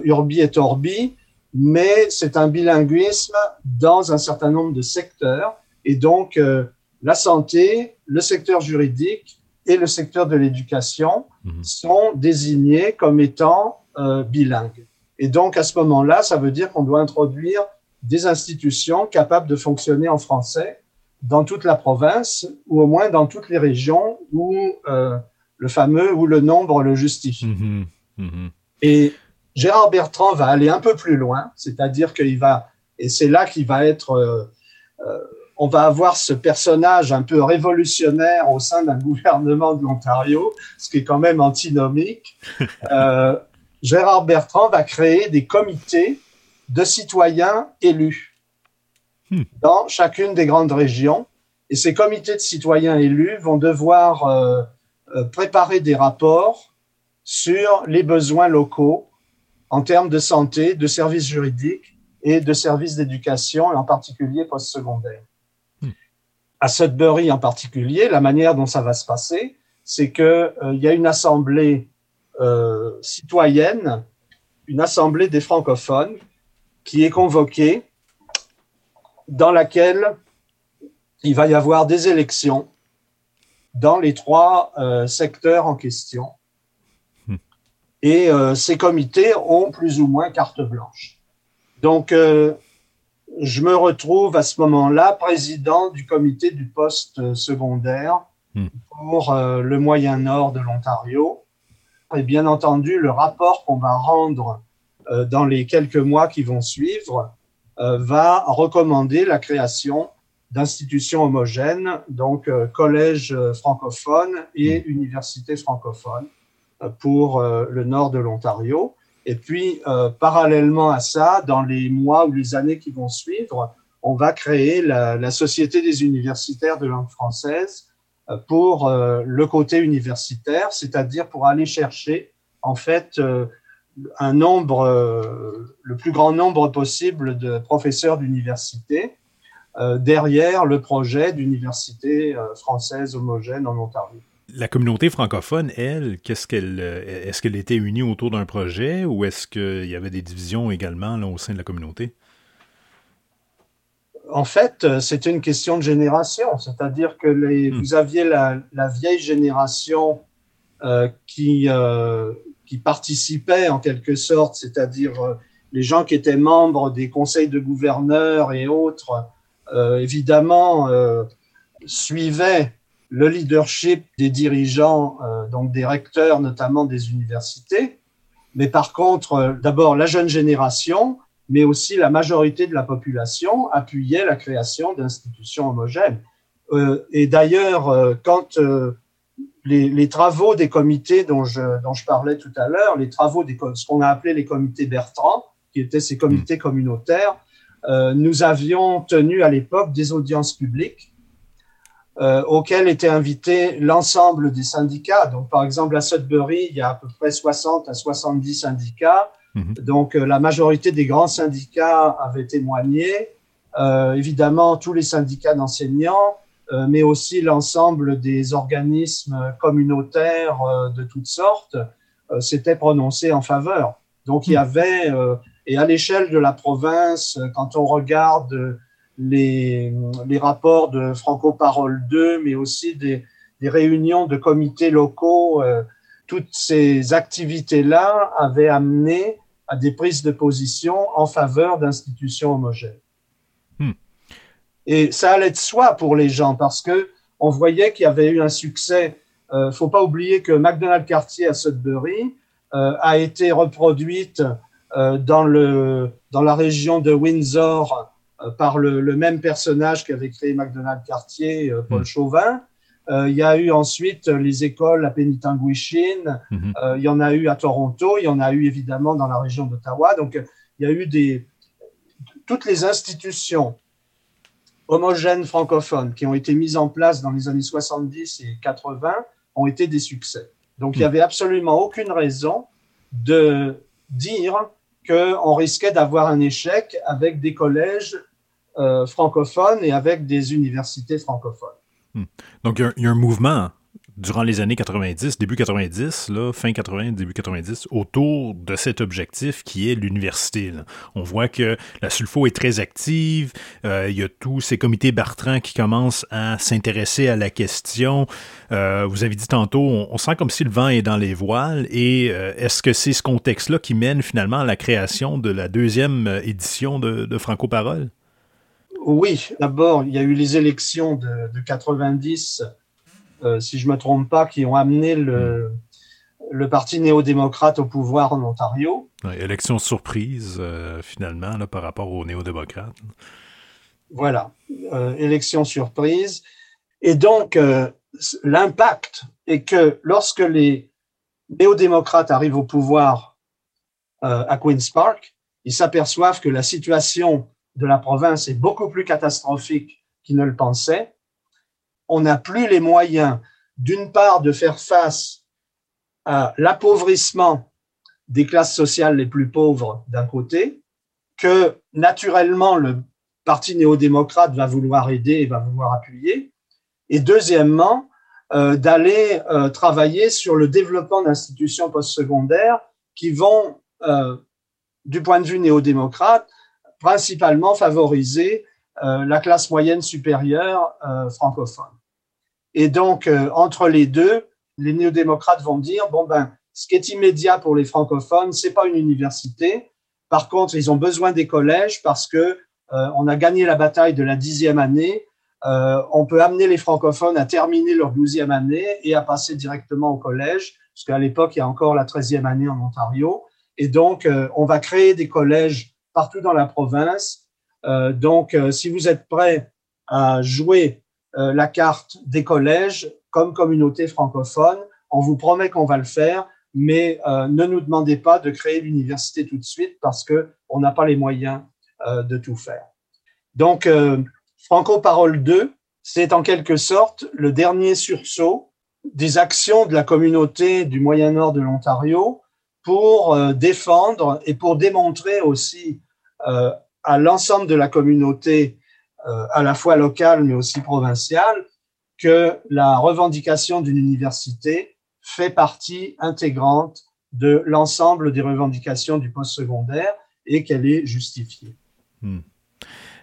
urbi et torbi, mais c'est un bilinguisme dans un certain nombre de secteurs. Et donc, euh, la santé, le secteur juridique et le secteur de l'éducation mmh. sont désignés comme étant euh, bilingues. Et donc, à ce moment-là, ça veut dire qu'on doit introduire des institutions capables de fonctionner en français dans toute la province, ou au moins dans toutes les régions où euh, le fameux ou le nombre le justifie. Mmh. Mmh. Et Gérard Bertrand va aller un peu plus loin, c'est-à-dire qu'il va, et c'est là qu'il va être, euh, euh, on va avoir ce personnage un peu révolutionnaire au sein d'un gouvernement de l'Ontario, ce qui est quand même antinomique. Euh, Gérard Bertrand va créer des comités de citoyens élus hmm. dans chacune des grandes régions. Et ces comités de citoyens élus vont devoir préparer des rapports sur les besoins locaux en termes de santé, de services juridiques et de services d'éducation, et en particulier postsecondaire. Hmm. À Sudbury en particulier, la manière dont ça va se passer, c'est qu'il euh, y a une assemblée euh, citoyenne, une assemblée des francophones, qui est convoquée, dans laquelle il va y avoir des élections dans les trois euh, secteurs en question et euh, ces comités ont plus ou moins carte blanche. Donc, euh, je me retrouve à ce moment-là président du comité du poste secondaire mmh. pour euh, le moyen nord de l'Ontario. Et bien entendu, le rapport qu'on va rendre euh, dans les quelques mois qui vont suivre euh, va recommander la création d'institutions homogènes, donc collège francophone et université francophone pour le nord de l'Ontario. Et puis, parallèlement à ça, dans les mois ou les années qui vont suivre, on va créer la, Société des universitaires de langue française pour le côté universitaire, c'est-à-dire pour aller chercher en fait un nombre, euh, le plus grand nombre possible de professeurs d'université euh, derrière le projet d'université euh, française homogène en Ontario. La communauté francophone, elle, qu'est-ce qu'elle, est-ce qu'elle était unie autour d'un projet ou est-ce qu'il y avait des divisions également là, au sein de la communauté? En fait, c'est une question de génération, c'est-à-dire que les, hmm. vous aviez la, la vieille génération euh, qui, euh, qui participaient en quelque sorte, c'est-à-dire euh, les gens qui étaient membres des conseils de gouverneurs et autres, euh, évidemment, euh, suivaient le leadership des dirigeants, euh, donc des recteurs notamment des universités. Mais par contre, euh, d'abord, la jeune génération, mais aussi la majorité de la population appuyait la création d'institutions homogènes. et d'ailleurs, quand les, travaux des comités dont je, dont je parlais tout à l'heure, les travaux des ce qu'on a appelé les comités Bertrand, qui étaient ces comités communautaires, euh, nous avions tenu à l'époque des audiences publiques euh, auxquelles étaient invités l'ensemble des syndicats. Donc, par exemple, à Sudbury, il y a à peu près 60 à 70 syndicats. Mhm. Donc, euh, la majorité des grands syndicats avaient témoigné. Euh, évidemment, tous les syndicats d'enseignants, euh, mais aussi l'ensemble des organismes communautaires euh, de toutes sortes euh, s'étaient prononcés en faveur. Donc il y hmm. avait, et à l'échelle de la province, quand on regarde les, les rapports de Franco Parole 2, mais aussi des, des réunions de comités locaux, toutes ces activités-là avaient amené à des prises de position en faveur d'institutions homogènes. Et ça allait de soi pour les gens parce que on voyait qu'il y avait eu un succès. Euh, faut pas oublier que McDonald Cartier à Sudbury euh, a été reproduite euh, dans le dans la région de Windsor euh, par le, le, même personnage qui avait créé McDonald Cartier, euh, Paul mm. Chauvin. Euh, il y a eu ensuite les écoles à Pénitanguishine. Mm-hmm. il y en a eu à Toronto. Il y en a eu évidemment dans la région d'Ottawa. Donc il y a eu des toutes les institutions homogènes francophones qui ont été mises en place dans les années 70 et 80 ont été des succès. Donc, il n'y avait absolument aucune raison de dire qu'on risquait d'avoir un échec avec des collèges euh, francophones et avec des universités francophones. Hmm. Donc, il y, y, a un mouvement durant les années 90, début 90, là, fin 80, début 90, autour de cet objectif qui est l'université. On voit que la Sulfo est très active, euh, il y a tous ces comités Bartrand qui commencent à s'intéresser à la question. Euh, vous avez dit tantôt, on, sent comme si le vent est dans les voiles, et euh, est-ce que c'est ce contexte-là qui mène finalement à la création de la deuxième édition de, Franco Parole? Oui, d'abord, il y a eu les élections de, de 90 euh, si je me trompe pas, qui ont amené le, le parti néo-démocrate au pouvoir en Ontario. élection surprise, euh, finalement, là, par rapport aux néo-démocrates. Voilà, euh, élection surprise. Et donc, euh, l'impact est que lorsque les néo-démocrates arrivent au pouvoir euh, à Queen's Park, ils s'aperçoivent que la situation de la province est beaucoup plus catastrophique qu'ils ne le pensaient on n'a plus les moyens, d'une part, de faire face à l'appauvrissement des classes sociales les plus pauvres d'un côté, que naturellement le parti néo-démocrate va vouloir aider et va vouloir appuyer, et deuxièmement, euh, d'aller euh, travailler sur le développement d'institutions postsecondaires qui vont, euh, du point de vue néo-démocrate, principalement favoriser la classe moyenne supérieure francophone. Et donc, euh, entre les deux, les néo-démocrates vont dire, bon, ben, ce qui est immédiat pour les francophones, c'est pas une université. Par contre, ils ont besoin des collèges parce que on a gagné la bataille de la dixième année. on peut amener les francophones à terminer leur douzième année et à passer directement au collège, parce qu'à l'époque, il y a encore la treizième année en Ontario. Et donc, on va créer des collèges partout dans la province euh, donc, euh, si vous êtes prêts à jouer euh, la carte des collèges comme communauté francophone. On vous promet qu'on va le faire, mais euh, ne nous demandez pas de créer l'université tout de suite parce que on n'a pas les moyens euh, de tout faire. Donc, Franco Parole 2, c'est en quelque sorte le dernier sursaut des actions de la communauté du Moyen-Nord de l'Ontario pour défendre et pour démontrer aussi à l'ensemble de la communauté, à la fois locale mais aussi provinciale, que la revendication d'une université fait partie intégrante de l'ensemble des revendications du postsecondaire et qu'elle est justifiée. Hmm.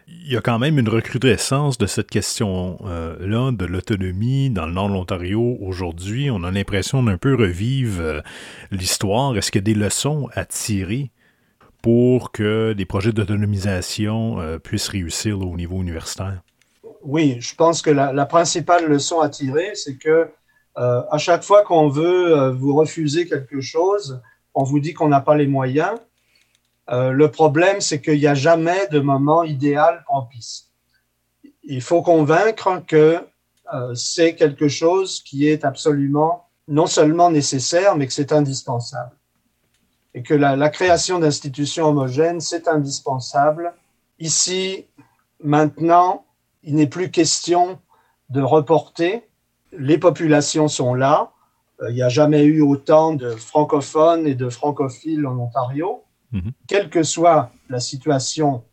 Il y a quand même une recrudescence de cette question-là, de l'autonomie dans le nord de l'Ontario aujourd'hui. On a l'impression d'un peu revivre euh, l'histoire. Est-ce qu'il y a des leçons à tirer pour que des projets d'autonomisation euh, puissent réussir au niveau universitaire? oui, je pense que la, principale leçon à tirer, c'est que euh, à chaque fois qu'on veut euh, vous refuser quelque chose, on vous dit qu'on n'a pas les moyens. Le problème, c'est qu'il n'y a jamais de moment idéal propice. Il faut convaincre que c'est quelque chose qui est absolument non seulement nécessaire, mais que c'est indispensable. Et que la, la création d'institutions homogènes, c'est indispensable. Ici, maintenant, il n'est plus question de reporter. Les populations sont là. Euh, il n'y a jamais eu autant de francophones et de francophiles en Ontario. Mhm. Quelle que soit la situation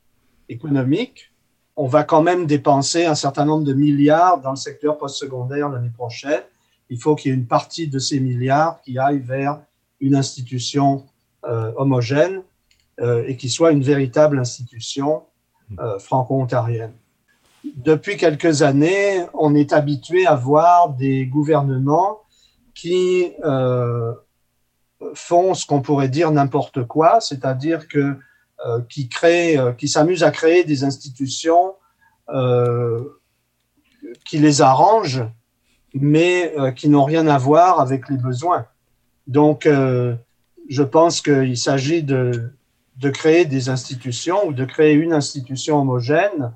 économique, on va quand même dépenser un certain nombre de milliards dans le secteur postsecondaire l'année prochaine. Il faut qu'il y ait une partie de ces milliards qui aille vers une institution homogène euh, et qui soit une véritable institution franco-ontarienne depuis quelques années, on est habitué à voir des gouvernements qui euh, font ce qu'on pourrait dire n'importe quoi, c'est-à-dire que euh, qui créent, euh, qui s'amusent à créer des institutions euh, qui les arrangent, mais euh, qui n'ont rien à voir avec les besoins. Donc, euh, je pense qu'il s'agit de, de créer des institutions ou de créer une institution homogène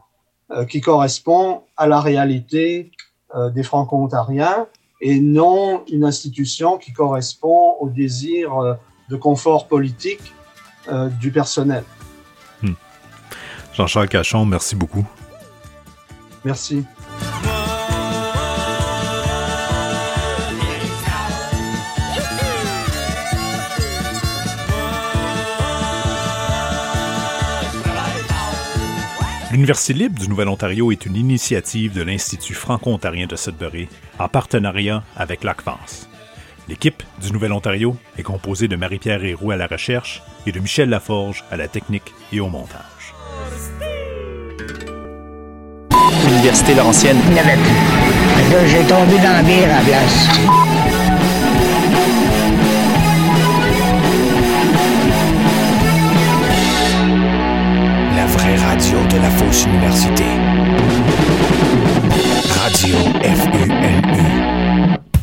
euh, qui correspond à la réalité euh, des franco-ontariens et non une institution qui correspond au désir euh, de confort politique du personnel. Hmm. Jean-Charles Cachon, merci beaucoup. Merci. L'Université libre du Nouvel-Ontario est une initiative de l'Institut franco-ontarien de Sudbury en partenariat avec l'ACVANCE. L'équipe du Nouvel-Ontario est composée de Marie-Pierre Héroux à la recherche et de Michel Laforge à la technique et au montage. L'Université Laurentienne. Il n'y avait plus. J'ai tombé dans la bière à la place. De la fausse université. Radio FUNU.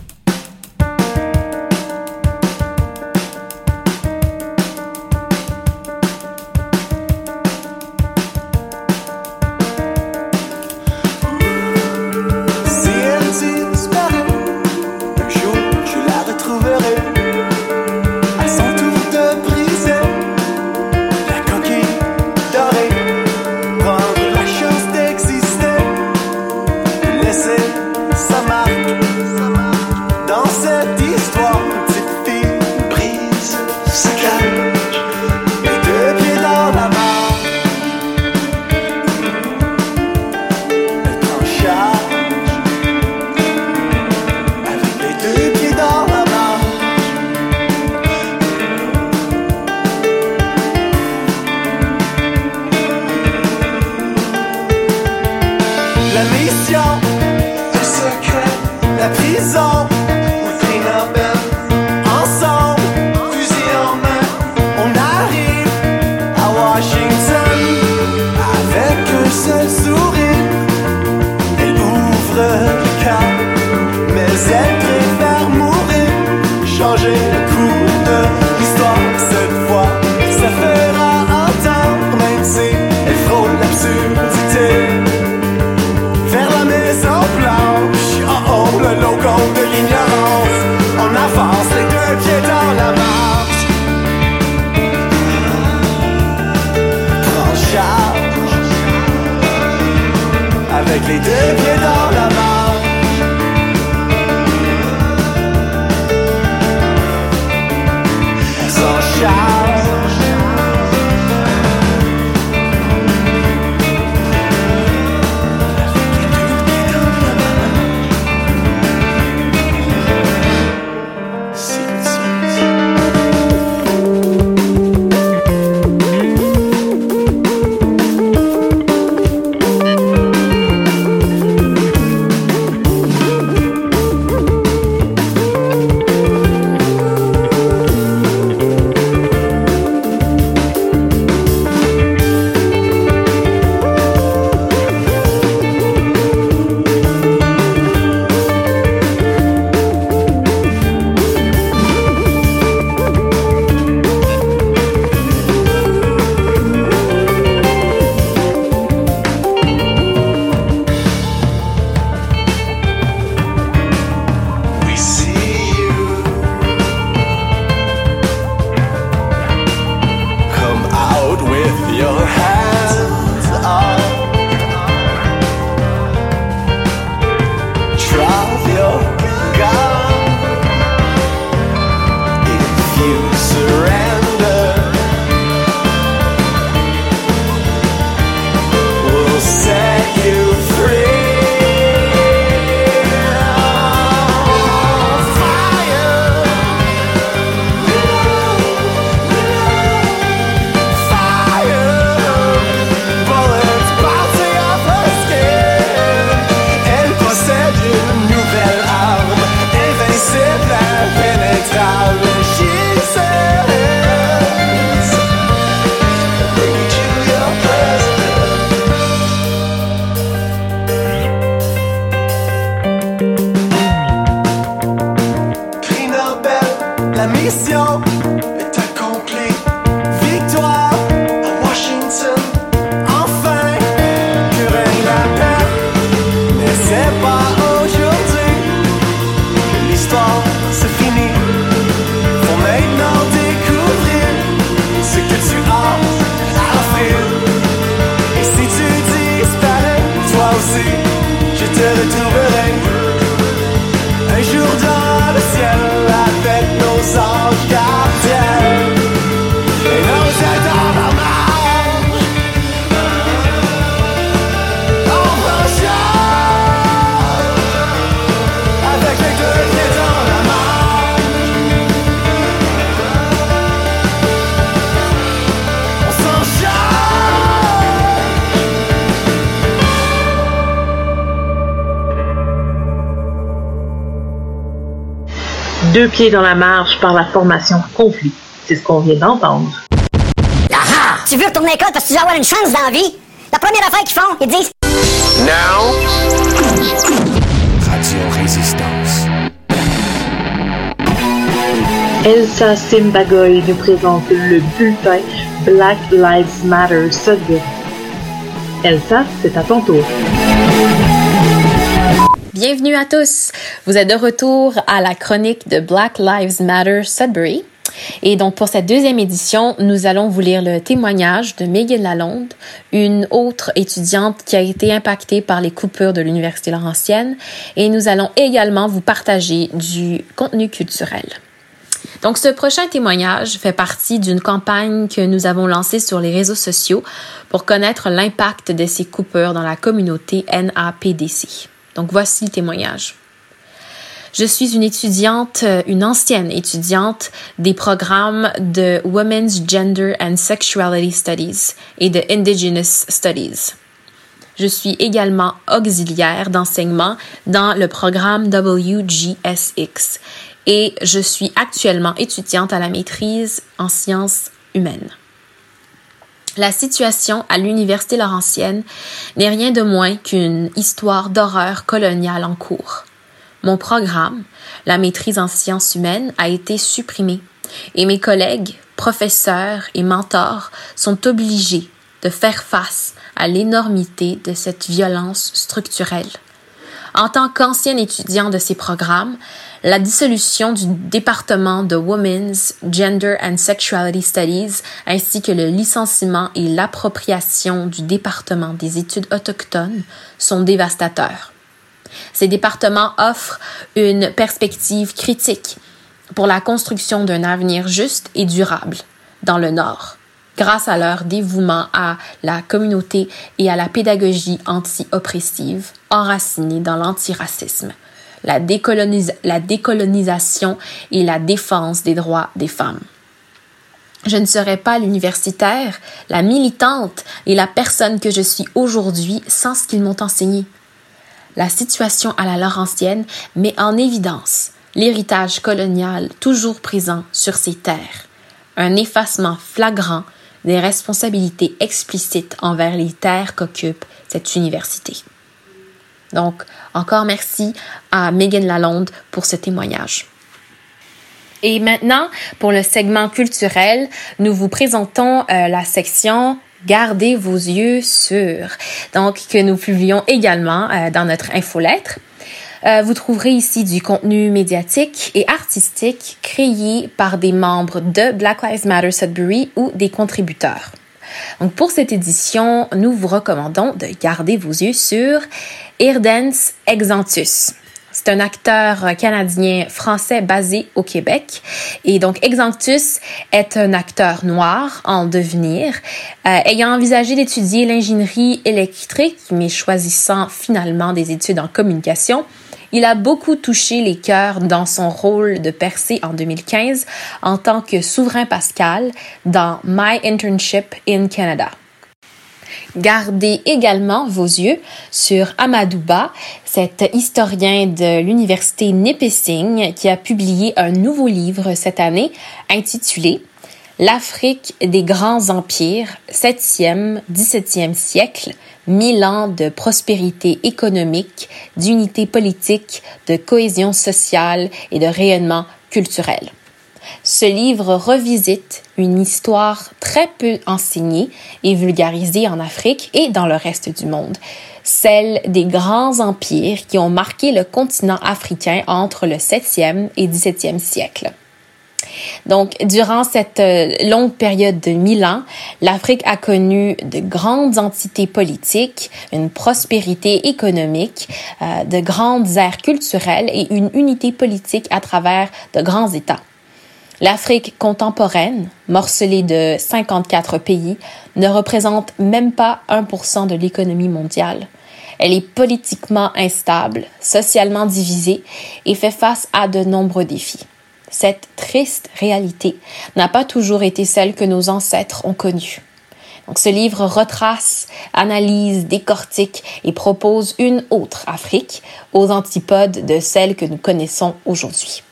Deux pieds dans la marge par la formation conflit. C'est ce qu'on vient d'entendre. Ah Tu veux retourner à l'école parce que tu veux avoir une chance dans la vie? La première affaire qu'ils font, ils disent Now. Radio Résistance. Elsa Simbagoy nous présente le bulletin Black Lives Matter Sudbury. Elsa, c'est à ton tour. Bienvenue à tous. Vous êtes de retour à la chronique de Black Lives Matter Sudbury. Et donc, pour cette deuxième édition, nous allons vous lire le témoignage de Megan Lalonde, une autre étudiante qui a été impactée par les coupures de l'Université Laurentienne. Et nous allons également vous partager du contenu culturel. Donc, ce prochain témoignage fait partie d'une campagne que nous avons lancée sur les réseaux sociaux pour connaître l'impact de ces coupures dans la communauté NAPDC. Donc, voici le témoignage. Je suis une étudiante, une ancienne étudiante des programmes de Women's Gender and Sexuality Studies et de Indigenous Studies. Je suis également auxiliaire d'enseignement dans le programme WGSX et je suis actuellement étudiante à la maîtrise en sciences humaines. La situation à l'Université Laurentienne n'est rien de moins qu'une histoire d'horreur coloniale en cours. Mon programme, la maîtrise en sciences humaines, a été supprimé et mes collègues, professeurs et mentors sont obligés de faire face à l'énormité de cette violence structurelle. En tant qu'ancien étudiant de ces programmes, la dissolution du département de Women's Gender and Sexuality Studies ainsi que le licenciement et l'appropriation du département des études autochtones sont dévastateurs. Ces départements offrent une perspective critique pour la construction d'un avenir juste et durable dans le Nord, grâce à leur dévouement à la communauté et à la pédagogie anti-oppressive enracinée dans l'antiracisme, la, décolonisation et la défense des droits des femmes. Je ne serais pas l'universitaire, la militante et la personne que je suis aujourd'hui sans ce qu'ils m'ont enseigné. La situation à la Laurentienne met en évidence l'héritage colonial toujours présent sur ces terres, un effacement flagrant des responsabilités explicites envers les terres qu'occupe cette université. Donc, encore merci à Megan Lalonde pour ce témoignage. Et maintenant, pour le segment culturel, nous vous présentons euh, la section Gardez vos yeux sur, donc que nous publions également euh, dans notre infolettre. Euh, vous trouverez ici du contenu médiatique et artistique créé par des membres de Black Lives Matter Sudbury ou des contributeurs. Donc pour cette édition, nous vous recommandons de garder vos yeux sur Irdens Exantus. C'est un acteur canadien français basé au Québec. Et donc, Exanctus est un acteur noir en devenir, euh, ayant envisagé d'étudier l'ingénierie électrique, mais choisissant finalement des études en communication. Il a beaucoup touché les cœurs dans son rôle de percé en 2015 en tant que souverain pascal dans My Internship in Canada. Gardez également vos yeux sur Amadouba, cet historien de l'université Nipissing qui a publié un nouveau livre cette année intitulé L'Afrique des grands empires, 7e, 17e siècle, mille ans de prospérité économique, d'unité politique, de cohésion sociale et de rayonnement culturel. Ce livre revisite une histoire très peu enseignée et vulgarisée en Afrique et dans le reste du monde, celle des grands empires qui ont marqué le continent africain entre le 7e et 17e siècle. Donc, durant cette euh, longue période de mille ans, l'Afrique a connu de grandes entités politiques, une prospérité économique, euh, de grandes aires culturelles et une unité politique à travers de grands États. L'Afrique contemporaine, morcelée de 54 pays, ne représente même pas 1% de l'économie mondiale. Elle est politiquement instable, socialement divisée et fait face à de nombreux défis. Cette triste réalité n'a pas toujours été celle que nos ancêtres ont connue. Donc, ce livre retrace, analyse, décortique et propose une autre Afrique aux antipodes de celle que nous connaissons aujourd'hui.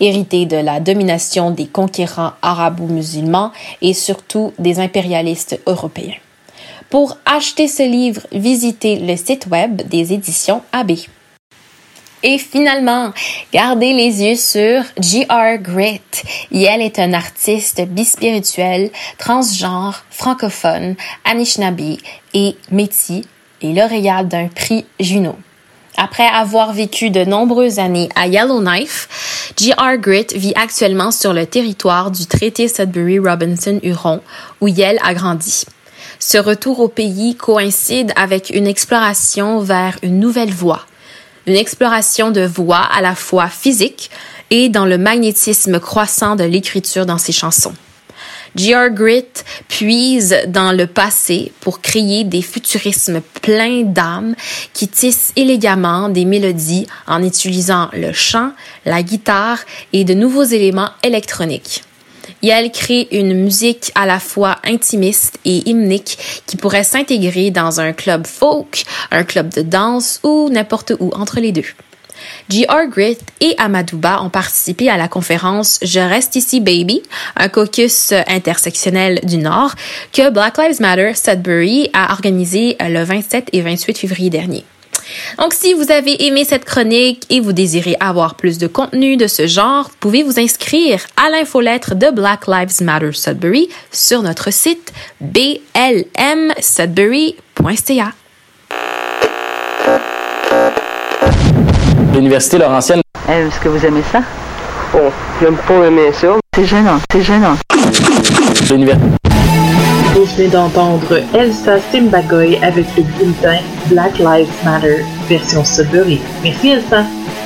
hérité de la domination des conquérants arabo-musulmans et surtout des impérialistes européens. Pour acheter ce livre, visitez le site web des éditions AB. Et finalement, gardez les yeux sur G.R. Grit. elle est un artiste bispirituel, transgenre, francophone, Anishinaabe et Métis et lauréat d'un prix Juno. Après avoir vécu de nombreuses années à Yellowknife, G.R. Grit vit actuellement sur le territoire du traité Sudbury-Robinson-Huron, où Yale a grandi. Ce retour au pays coïncide avec une exploration vers une nouvelle voie, une exploration de voix à la fois physique et dans le magnétisme croissant de l'écriture dans ses chansons. G.R. Grit puise dans le passé pour créer des futurismes pleins d'âme qui tissent élégamment des mélodies en utilisant le chant, la guitare et de nouveaux éléments électroniques. Elle crée une musique à la fois intimiste et hymnique qui pourrait s'intégrer dans un club folk, un club de danse ou n'importe où entre les deux. G.R. Grit et Amadouba ont participé à la conférence Je reste ici, baby, un caucus intersectionnel du Nord que Black Lives Matter Sudbury a organisé le 27 et 28 février dernier. Donc, si vous avez aimé cette chronique et vous désirez avoir plus de contenu de ce genre, vous pouvez vous inscrire à l'infolettre de Black Lives Matter Sudbury sur notre site blmsudbury.ca. L'Université Laurentienne. Est-ce que vous aimez ça? Oh, j'aime pas aimer ça. C'est gênant, c'est gênant. L'Université. Vous venez d'entendre Elsa Simbagoy avec le bulletin Black Lives Matter, version Sudbury. Merci Elsa.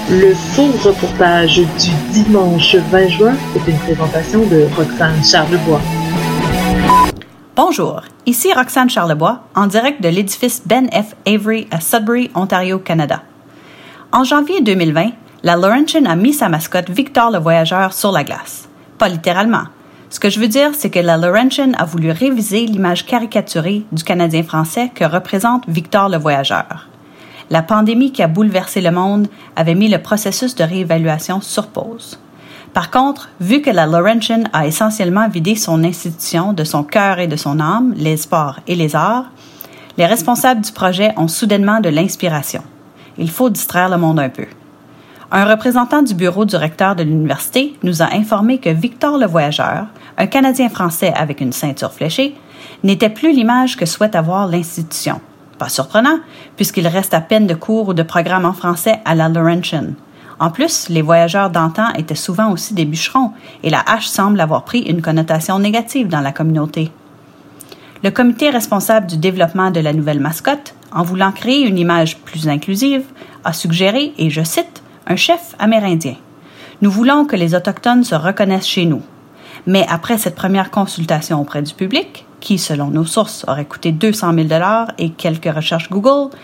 Le faux reportage du dimanche 20 juin est une présentation de Roxane Charlebois. Bonjour, ici Roxane Charlebois, en direct de l'édifice Ben F. Avery à Sudbury, Ontario, Canada. En janvier 2020, la Laurentian a mis sa mascotte Victor le Voyageur sur la glace. Pas littéralement, ce que je veux dire, c'est que la Laurentian a voulu réviser l'image caricaturée du Canadien français que représente Victor le Voyageur. La pandémie qui a bouleversé le monde avait mis le processus de réévaluation sur pause. Par contre, vu que la Laurentian a essentiellement vidé son institution de son cœur et de son âme, les sports et les arts, les responsables du projet ont soudainement de l'inspiration. Il faut distraire le monde un peu. Un représentant du bureau du recteur de l'université nous a informé que Victor le Voyageur, un Canadien français avec une ceinture fléchée, n'était plus l'image que souhaite avoir l'institution. Pas surprenant, puisqu'il reste à peine de cours ou de programmes en français à la Laurentian. En plus, les voyageurs d'antan étaient souvent aussi des bûcherons, et la hache semble avoir pris une connotation négative dans la communauté. Le comité responsable du développement de la nouvelle mascotte, en voulant créer une image plus inclusive, a suggéré, et je cite, un chef amérindien. Nous voulons que les Autochtones se reconnaissent chez nous. Mais après cette première consultation auprès du public, qui, selon nos sources, aurait coûté 200 000 et quelques recherches Google,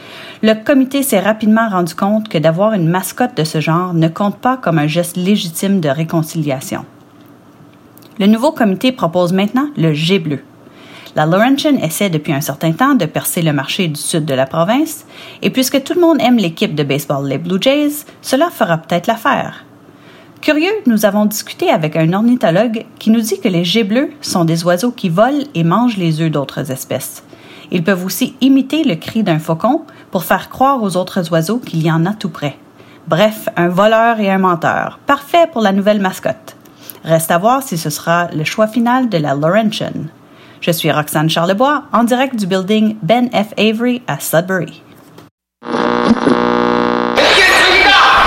le comité s'est rapidement rendu compte que d'avoir une mascotte de ce genre ne compte pas comme un geste légitime de réconciliation. Le nouveau comité propose maintenant le G bleu, la Laurentian essaie depuis un certain temps de percer le marché du sud de la province, et puisque tout le monde aime l'équipe de baseball les Blue Jays, cela fera peut-être l'affaire. Curieux, nous avons discuté avec un ornithologue qui nous dit que les gets bleus sont des oiseaux qui volent et mangent les œufs d'autres espèces. Ils peuvent aussi imiter le cri d'un faucon pour faire croire aux autres oiseaux qu'il y en a tout près. Bref, un voleur et un menteur. Parfait pour la nouvelle mascotte. Reste à voir si ce sera le choix final de la Laurentian. Je suis Roxane Charlebois, en direct du building Ben F. Avery à Sudbury.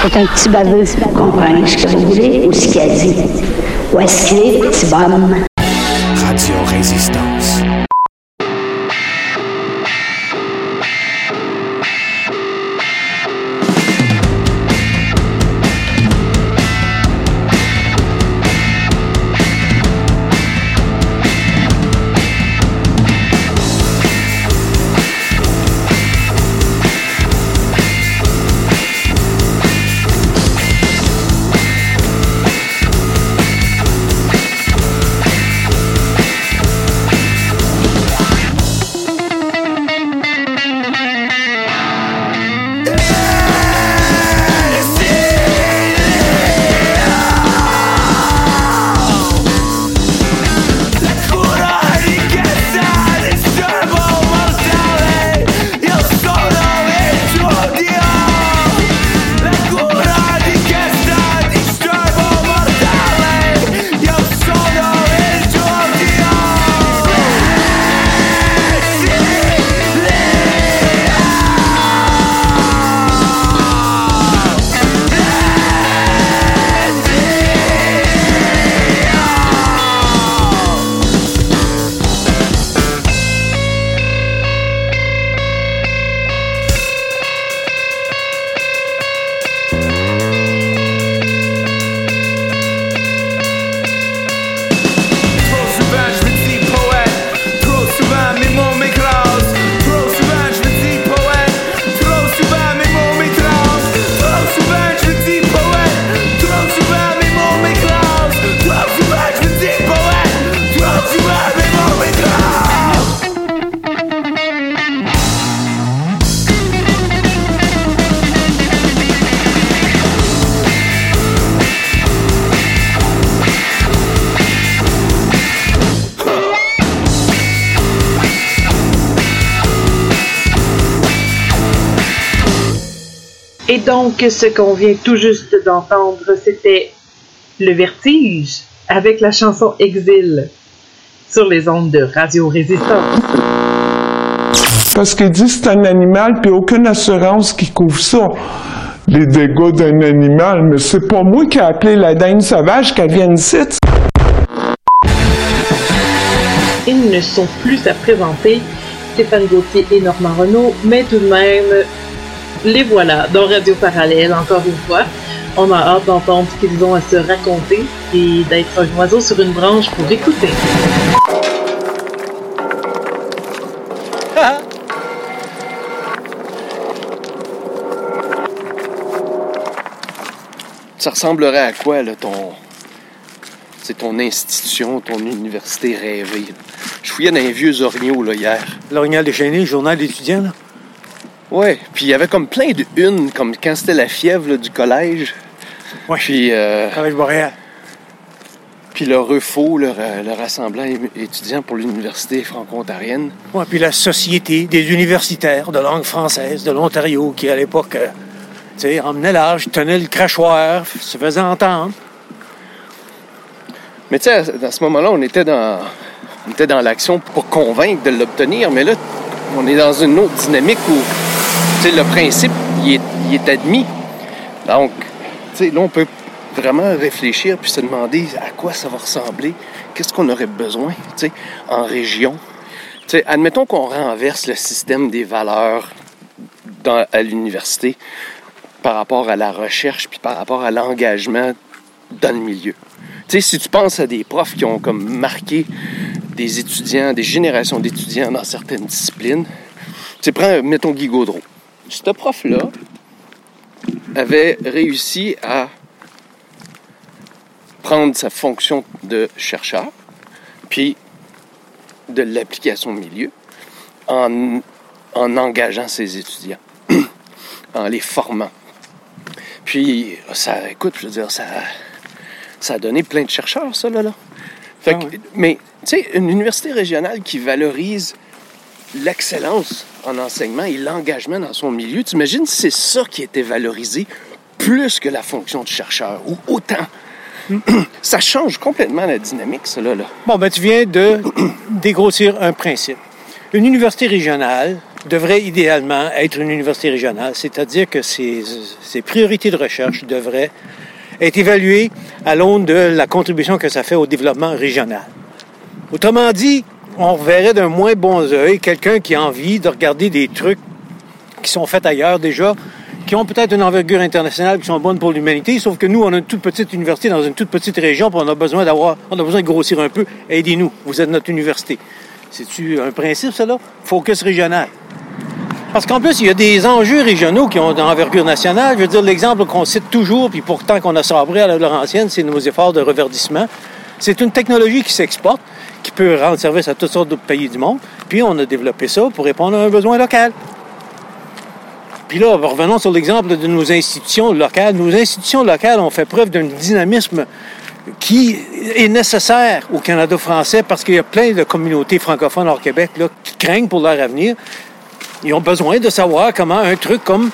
C'est un petit baveux, comprenez ce que vous voulez ou ce qu'il a dit. Où est-ce qu'il est, petit bonhomme? Radio Résistance. Ce qu'on vient tout juste d'entendre, c'était Le Vertige avec la chanson Exil sur les ondes de Radio Résistance. Parce qu'il dit que c'est un animal, puis aucune assurance qui couvre ça. Les dégâts d'un animal, mais c'est pas moi qui ai appelé la dinde sauvage qu'elle vient ici. Ils ne sont plus à présenter, Stéphane Gauthier et Normand Renault, mais tout de même, les voilà dans Radio Parallèle, encore une fois. On a hâte d'entendre ce qu'ils ont à se raconter et d'être un oiseau sur une branche pour écouter. Ça ressemblerait à quoi, là, ton. C'est ton institution, ton université rêvée? là? Je fouillais dans les vieux orignaux, là, hier. L'Orignal déchaîné, journal d'étudiants, là. Ouais, puis il y avait comme plein de une, comme quand c'était la fièvre là, du collège. Ouais. Puis. Euh, Collège boréal. puis le REFO, le, ra- le rassemblement étudiant pour l'université franco-ontarienne. Ouais, puis la Société des universitaires de langue française de l'Ontario, qui à l'époque, euh, tu sais, emmenait l'âge, tenait le crachoir, se faisait entendre. Mais tu sais, à ce moment-là, on était dans, on était dans l'action pour convaincre de l'obtenir, mais là, on est dans une autre dynamique où, le principe, il est, admis. Donc, là, on peut vraiment réfléchir puis se demander à quoi ça va ressembler, qu'est-ce qu'on aurait besoin, en région. Admettons qu'on renverse le système des valeurs à l'université par rapport à la recherche puis par rapport à l'engagement dans le milieu. Si tu penses à des profs qui ont comme marqué des étudiants, des générations d'étudiants dans certaines disciplines, prends, mettons Guy Gaudreau. Ce prof-là avait réussi à prendre sa fonction de chercheur, puis de l'application au milieu, en, en engageant ses étudiants, en les formant. Puis, ça, écoute, je veux dire, ça, ça a donné plein de chercheurs, ça, là. là. Fait que- Mais, tu sais, une université régionale qui valorise l'excellence en enseignement et l'engagement dans son milieu, t'imagines si c'est ça qui était valorisé plus que la fonction de chercheur, ou autant. ça change complètement la dynamique, là. là. Bon, ben, tu viens de dégrossir un principe. Une université régionale devrait idéalement être une université régionale, c'est-à-dire que ses, ses priorités de recherche devraient être évaluées à l'aune de la contribution que ça fait au développement régional. Autrement dit, on verrait d'un moins bon œil quelqu'un qui a envie de regarder des trucs qui sont faits ailleurs déjà, qui ont peut-être une envergure internationale, qui sont bonnes pour l'humanité, sauf que nous, on a une toute petite université dans une toute petite région, puis on a besoin d'avoir, on a besoin de grossir un peu. Aidez-nous, vous êtes notre université. C'est-tu un principe, ça? Focus régional. Parce qu'en plus, il y a des enjeux régionaux qui ont d'envergure nationale. Je veux dire, l'exemple qu'on cite toujours, puis pourtant qu'on a sabré à la Laurentienne, c'est nos efforts de reverdissement. C'est une technologie qui s'exporte, qui peut rendre service à toutes sortes d'autres pays du monde. Puis on a développé ça pour répondre à un besoin local. Puis là, revenons sur l'exemple de nos institutions locales. Nos institutions locales ont fait preuve d'un dynamisme qui est nécessaire au Canada français parce qu'il y a plein de communautés francophones hors Québec là, qui craignent pour leur avenir. Ils ont besoin de savoir comment un truc comme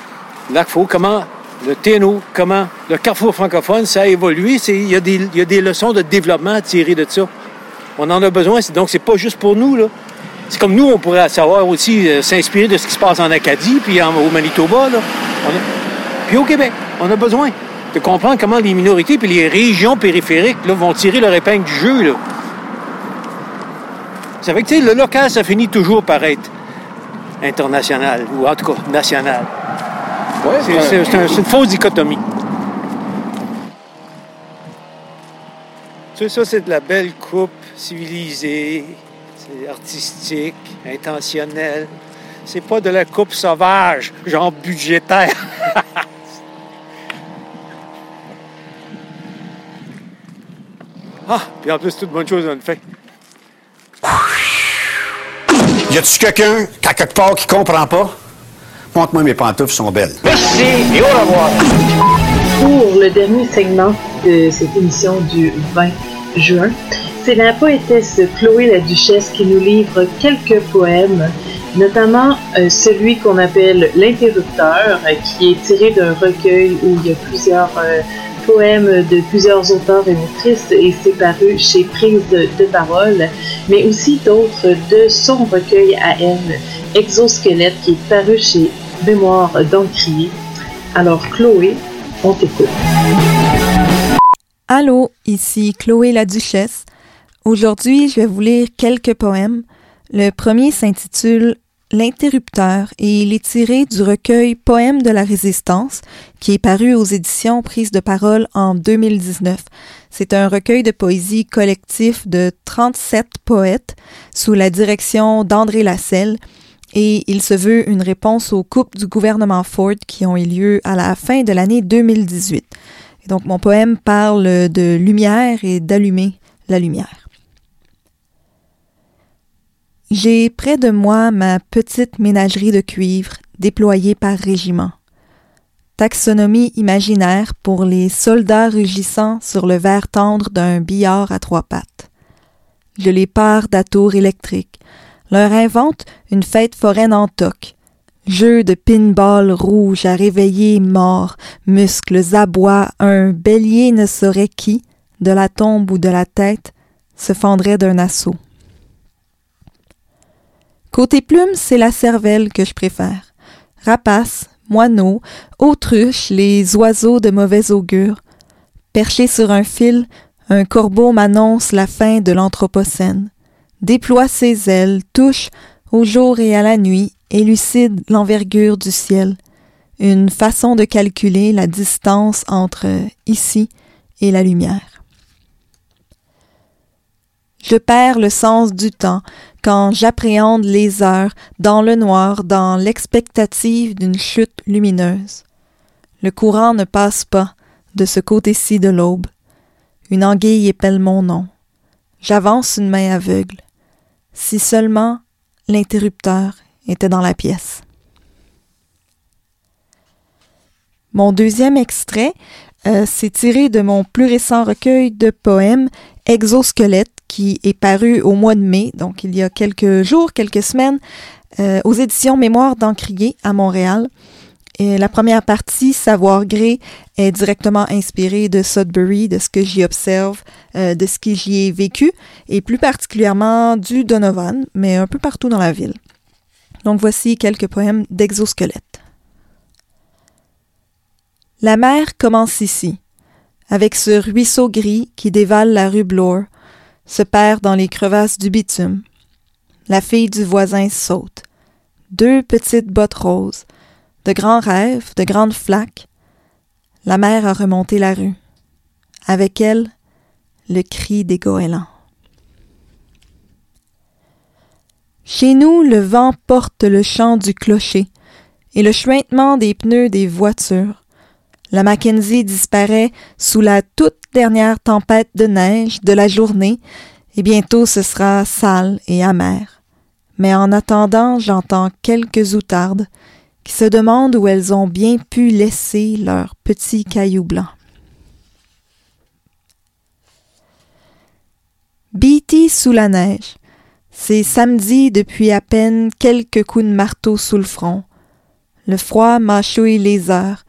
l'ACFO, comment le TNO, comment le Carrefour francophone, ça a évolué. Il y, y a des leçons de développement à tirer de ça. On en a besoin. Donc, c'est pas juste pour nous. Là. C'est comme nous, on pourrait savoir aussi euh, s'inspirer de ce qui se passe en Acadie, puis en- au Manitoba. Là. On a- Puis au Québec, on a besoin de comprendre comment les minorités puis les régions périphériques là, vont tirer leur épingle du jeu. Là. Ça fait que, le local, ça finit toujours par être international, ou en tout cas national. ouais. c'est- un- c'est une fausse dichotomie. Tu sais, ça, c'est de la belle coupe civilisée, c'est artistique, intentionnel. C'est pas de la coupe sauvage, genre budgétaire. ah, puis en plus, toute bonne chose en fait. Y a-tu quelqu'un, qu'à quelque part, qui comprend pas? Montre-moi mes pantoufles sont belles. Merci et au revoir. Pour le dernier segment de cette émission du 20 juin, c'est la poétesse Chloé la Duchesse qui nous livre quelques poèmes notamment euh, celui qu'on appelle l'interrupteur, euh, qui est tiré d'un recueil où il y a plusieurs euh, poèmes de plusieurs auteurs et autrices et c'est paru chez Prise de parole, mais aussi d'autres de son recueil à elle, Exosquelette, qui est paru chez Mémoire d'Encrier. Alors Chloé, on t'écoute. Allô, ici Chloé la Duchesse. Aujourd'hui, je vais vous lire quelques poèmes. Le premier s'intitule L'interrupteur et il est tiré du recueil Poèmes de la Résistance qui est paru aux éditions Prise de parole en 2019. C'est un recueil de poésie collectif de 37 poètes sous la direction d'André Lasselle et il se veut une réponse aux coupes du gouvernement Ford qui ont eu lieu à la fin de l'année 2018. Et donc mon poème parle de lumière et d'allumer la lumière. J'ai près de moi ma petite ménagerie de cuivre déployée par régiment. Taxonomie imaginaire pour les soldats rugissant sur le verre tendre d'un billard à trois pattes. Je les pars d'atours électriques, leur invente une fête foraine en toc. Jeu de pinball rouge à réveiller mort, muscles abois, un bélier ne saurait qui, de la tombe ou de la tête, se fendrait d'un assaut. Côté plume, c'est la cervelle que je préfère. Rapaces, moineaux, autruches, les oiseaux de mauvais augure. Perché sur un fil, un corbeau m'annonce la fin de l'Anthropocène. Déploie ses ailes, touche au jour et à la nuit, élucide l'envergure du ciel. Une façon de calculer la distance entre ici et la lumière. Je perds le sens du temps quand j'appréhende les heures dans le noir, dans l'expectative d'une chute lumineuse. Le courant ne passe pas de ce côté-ci de l'aube. Une anguille épelle mon nom. J'avance une main aveugle. Si seulement l'interrupteur était dans la pièce. Mon deuxième extrait, euh, c'est tiré de mon plus récent recueil de poèmes Exosquelette qui est paru au mois de mai, donc il y a quelques jours, quelques semaines, euh, aux éditions Mémoire d'Encrier à Montréal. Et la première partie, Savoir Gré, est directement inspirée de Sudbury, de ce que j'y observe, euh, de ce que j'y ai vécu, et plus particulièrement du Donovan, mais un peu partout dans la ville. Donc voici quelques poèmes d'exosquelette. La mer commence ici, avec ce ruisseau gris qui dévale la rue Bloor, se perd dans les crevasses du bitume. La fille du voisin saute. Deux petites bottes roses, de grands rêves, de grandes flaques. La mère a remonté la rue. Avec elle, le cri des goélands. Chez nous, le vent porte le chant du clocher et le chuintement des pneus des voitures. La Mackenzie disparaît sous la toute dernière tempête de neige de la journée, et bientôt ce sera sale et amer. Mais en attendant, j'entends quelques outardes qui se demandent où elles ont bien pu laisser leurs petits cailloux blancs. Beatty sous la neige. C'est samedi depuis à peine quelques coups de marteau sous le front. Le froid mâchouille les heures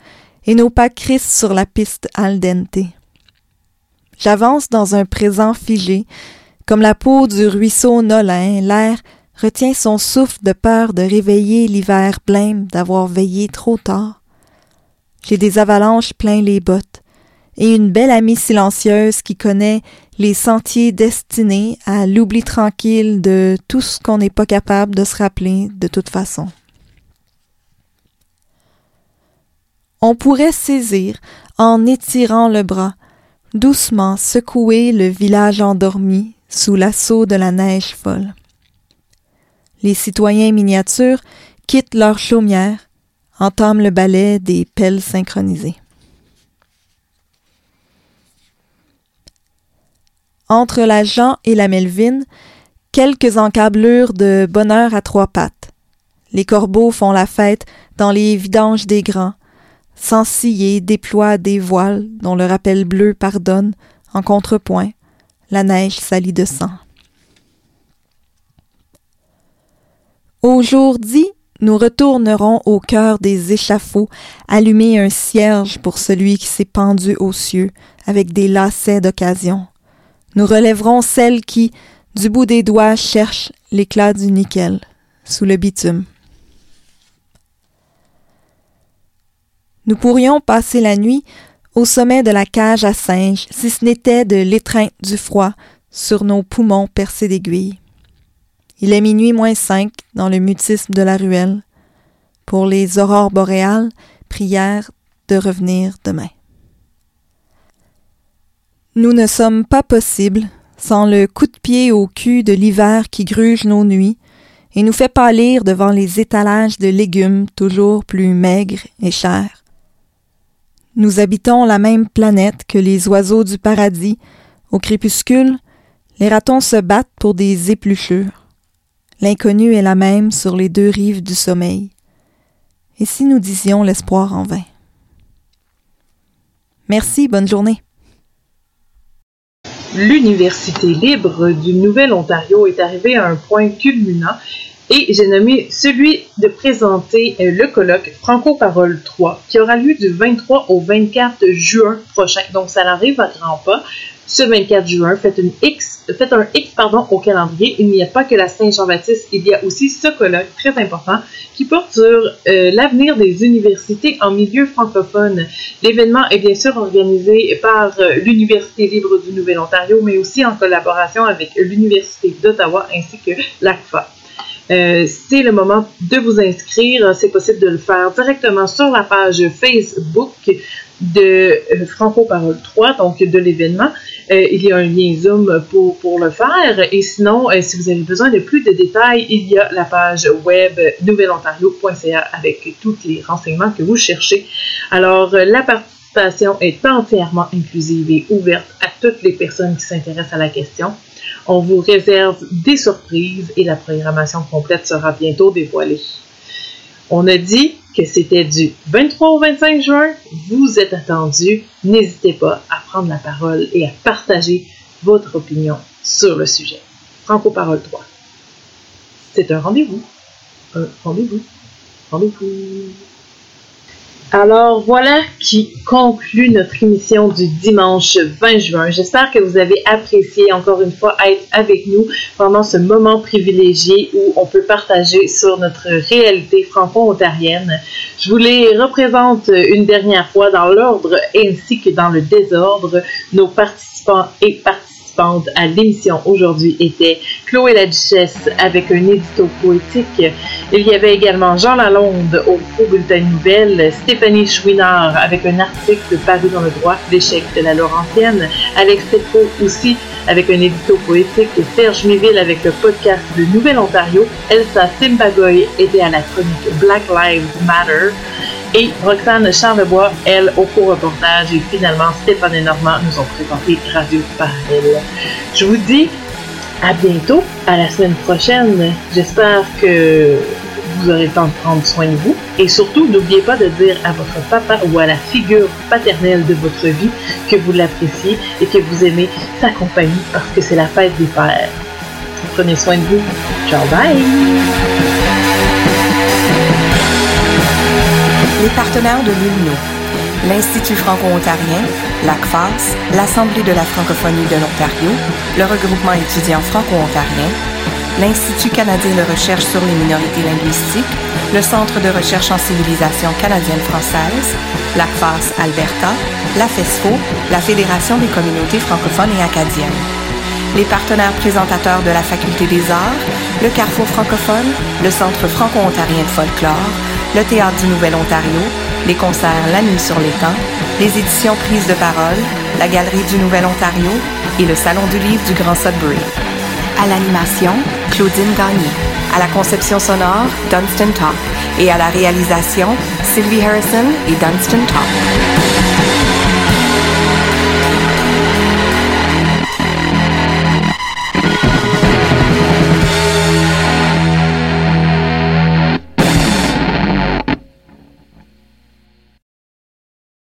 et nos pas crissent sur la piste al dente. J'avance dans un présent figé, comme la peau du ruisseau Nolin, l'air retient son souffle de peur de réveiller l'hiver blême d'avoir veillé trop tard. J'ai des avalanches plein les bottes, et une belle amie silencieuse qui connaît les sentiers destinés à l'oubli tranquille de tout ce qu'on n'est pas capable de se rappeler de toute façon. On pourrait saisir, en étirant le bras, doucement secouer le village endormi sous l'assaut de la neige folle. Les citoyens miniatures quittent leur chaumière, entament le ballet des pelles synchronisées. Entre la Jean et la Melvin, quelques encablures de bonheur à trois pattes. Les corbeaux font la fête dans les vidanges des grands, sans scier, déploie des voiles dont le rappel bleu pardonne, en contrepoint, la neige salie de sang. Au jour dit, nous retournerons au cœur des échafauds, allumer un cierge pour celui qui s'est pendu aux cieux avec des lacets d'occasion. Nous relèverons celle qui, du bout des doigts, cherche l'éclat du nickel sous le bitume. Nous pourrions passer la nuit au sommet de la cage à singes si ce n'était de l'étreinte du froid sur nos poumons percés d'aiguilles. Il est minuit moins cinq dans le mutisme de la ruelle. Pour les aurores boréales, prière de revenir demain. Nous ne sommes pas possibles sans le coup de pied au cul de l'hiver qui gruge nos nuits et nous fait pâlir devant les étalages de légumes toujours plus maigres et chers. Nous habitons la même planète que les oiseaux du paradis. Au crépuscule, les ratons se battent pour des épluchures. L'inconnu est la même sur les deux rives du sommeil. Et si nous disions l'espoir en vain? Merci, bonne journée. L'Université libre du Nouvel-Ontario est arrivée à un point culminant et j'ai nommé celui de présenter euh, le colloque Franco-Parole 3 qui aura lieu du 23 au 24 juin prochain. Donc ça arrive à grands pas ce 24 juin. Faites, une X, faites un X pardon, au calendrier. Il n'y a pas que la Saint-Jean-Baptiste, il y a aussi ce colloque très important qui porte sur euh, l'avenir des universités en milieu francophone. L'événement est bien sûr organisé par euh, l'Université libre du Nouvel-Ontario, mais aussi en collaboration avec l'Université d'Ottawa ainsi que l'ACFA. Euh, c'est le moment de vous inscrire. C'est possible de le faire directement sur la page Facebook de Franco Parole 3, donc de l'événement. Euh, il y a un lien Zoom pour, pour le faire. Et sinon, euh, si vous avez besoin de plus de détails, il y a la page web nouvelontario.ca avec tous les renseignements que vous cherchez. Alors, euh, la participation est entièrement inclusive et ouverte à toutes les personnes qui s'intéressent à la question. On vous réserve des surprises et la programmation complète sera bientôt dévoilée. On a dit que c'était du 23 au 25 juin. Vous êtes attendus. N'hésitez pas à prendre la parole et à partager votre opinion sur le sujet. Franco Parole 3. C'est un rendez-vous. Un rendez-vous. Rendez-vous. Alors voilà qui conclut notre émission du dimanche 20 juin. J'espère que vous avez apprécié encore une fois être avec nous pendant ce moment privilégié où on peut partager sur notre réalité franco-ontarienne. Je vous les représente une dernière fois dans l'ordre ainsi que dans le désordre. Nos participants et participantes à l'émission aujourd'hui était Chloé la Duchesse avec un édito poétique. Il y avait également Jean Lalonde au Faux Bulletin Nouvelle, Stéphanie Chouinard avec un article paru dans le droit d'échec de la Laurentienne, Alex Teco aussi avec un édito poétique, Serge Miville avec le podcast de Nouvelle-Ontario, Elsa Simbagoy était à la chronique Black Lives Matter, et Roxane Charlebois, elle, au co-reportage. Et finalement, Stéphane et Normand nous ont présenté Radio Parallèle. Je vous dis à bientôt, à la semaine prochaine. J'espère que vous aurez le temps de prendre soin de vous. Et surtout, n'oubliez pas de dire à votre papa ou à la figure paternelle de votre vie que vous l'appréciez et que vous aimez sa compagnie parce que c'est la fête des pères. Prenez soin de vous. Ciao, bye! Les partenaires de l'ULNO, l'Institut franco-ontarien, l'ACFAS, l'Assemblée de la francophonie de l'Ontario, le regroupement étudiant franco-ontarien, l'Institut canadien de recherche sur les minorités linguistiques, le Centre de recherche en civilisation canadienne-française, l'ACFAS Alberta, la FESFO, la Fédération des communautés francophones et acadiennes. Les partenaires présentateurs de la Faculté des arts, le Carrefour francophone, le Centre franco-ontarien de folklore, le Théâtre du Nouvel-Ontario, les concerts La Nuit sur l'étang, les éditions Prises de parole, la Galerie du Nouvel-Ontario et le Salon du livre du Grand Sudbury. À l'animation, Claudine Gagné. À la conception sonore, Dunstan Top. Et à la réalisation, Sylvie Harrison et Dunstan Top.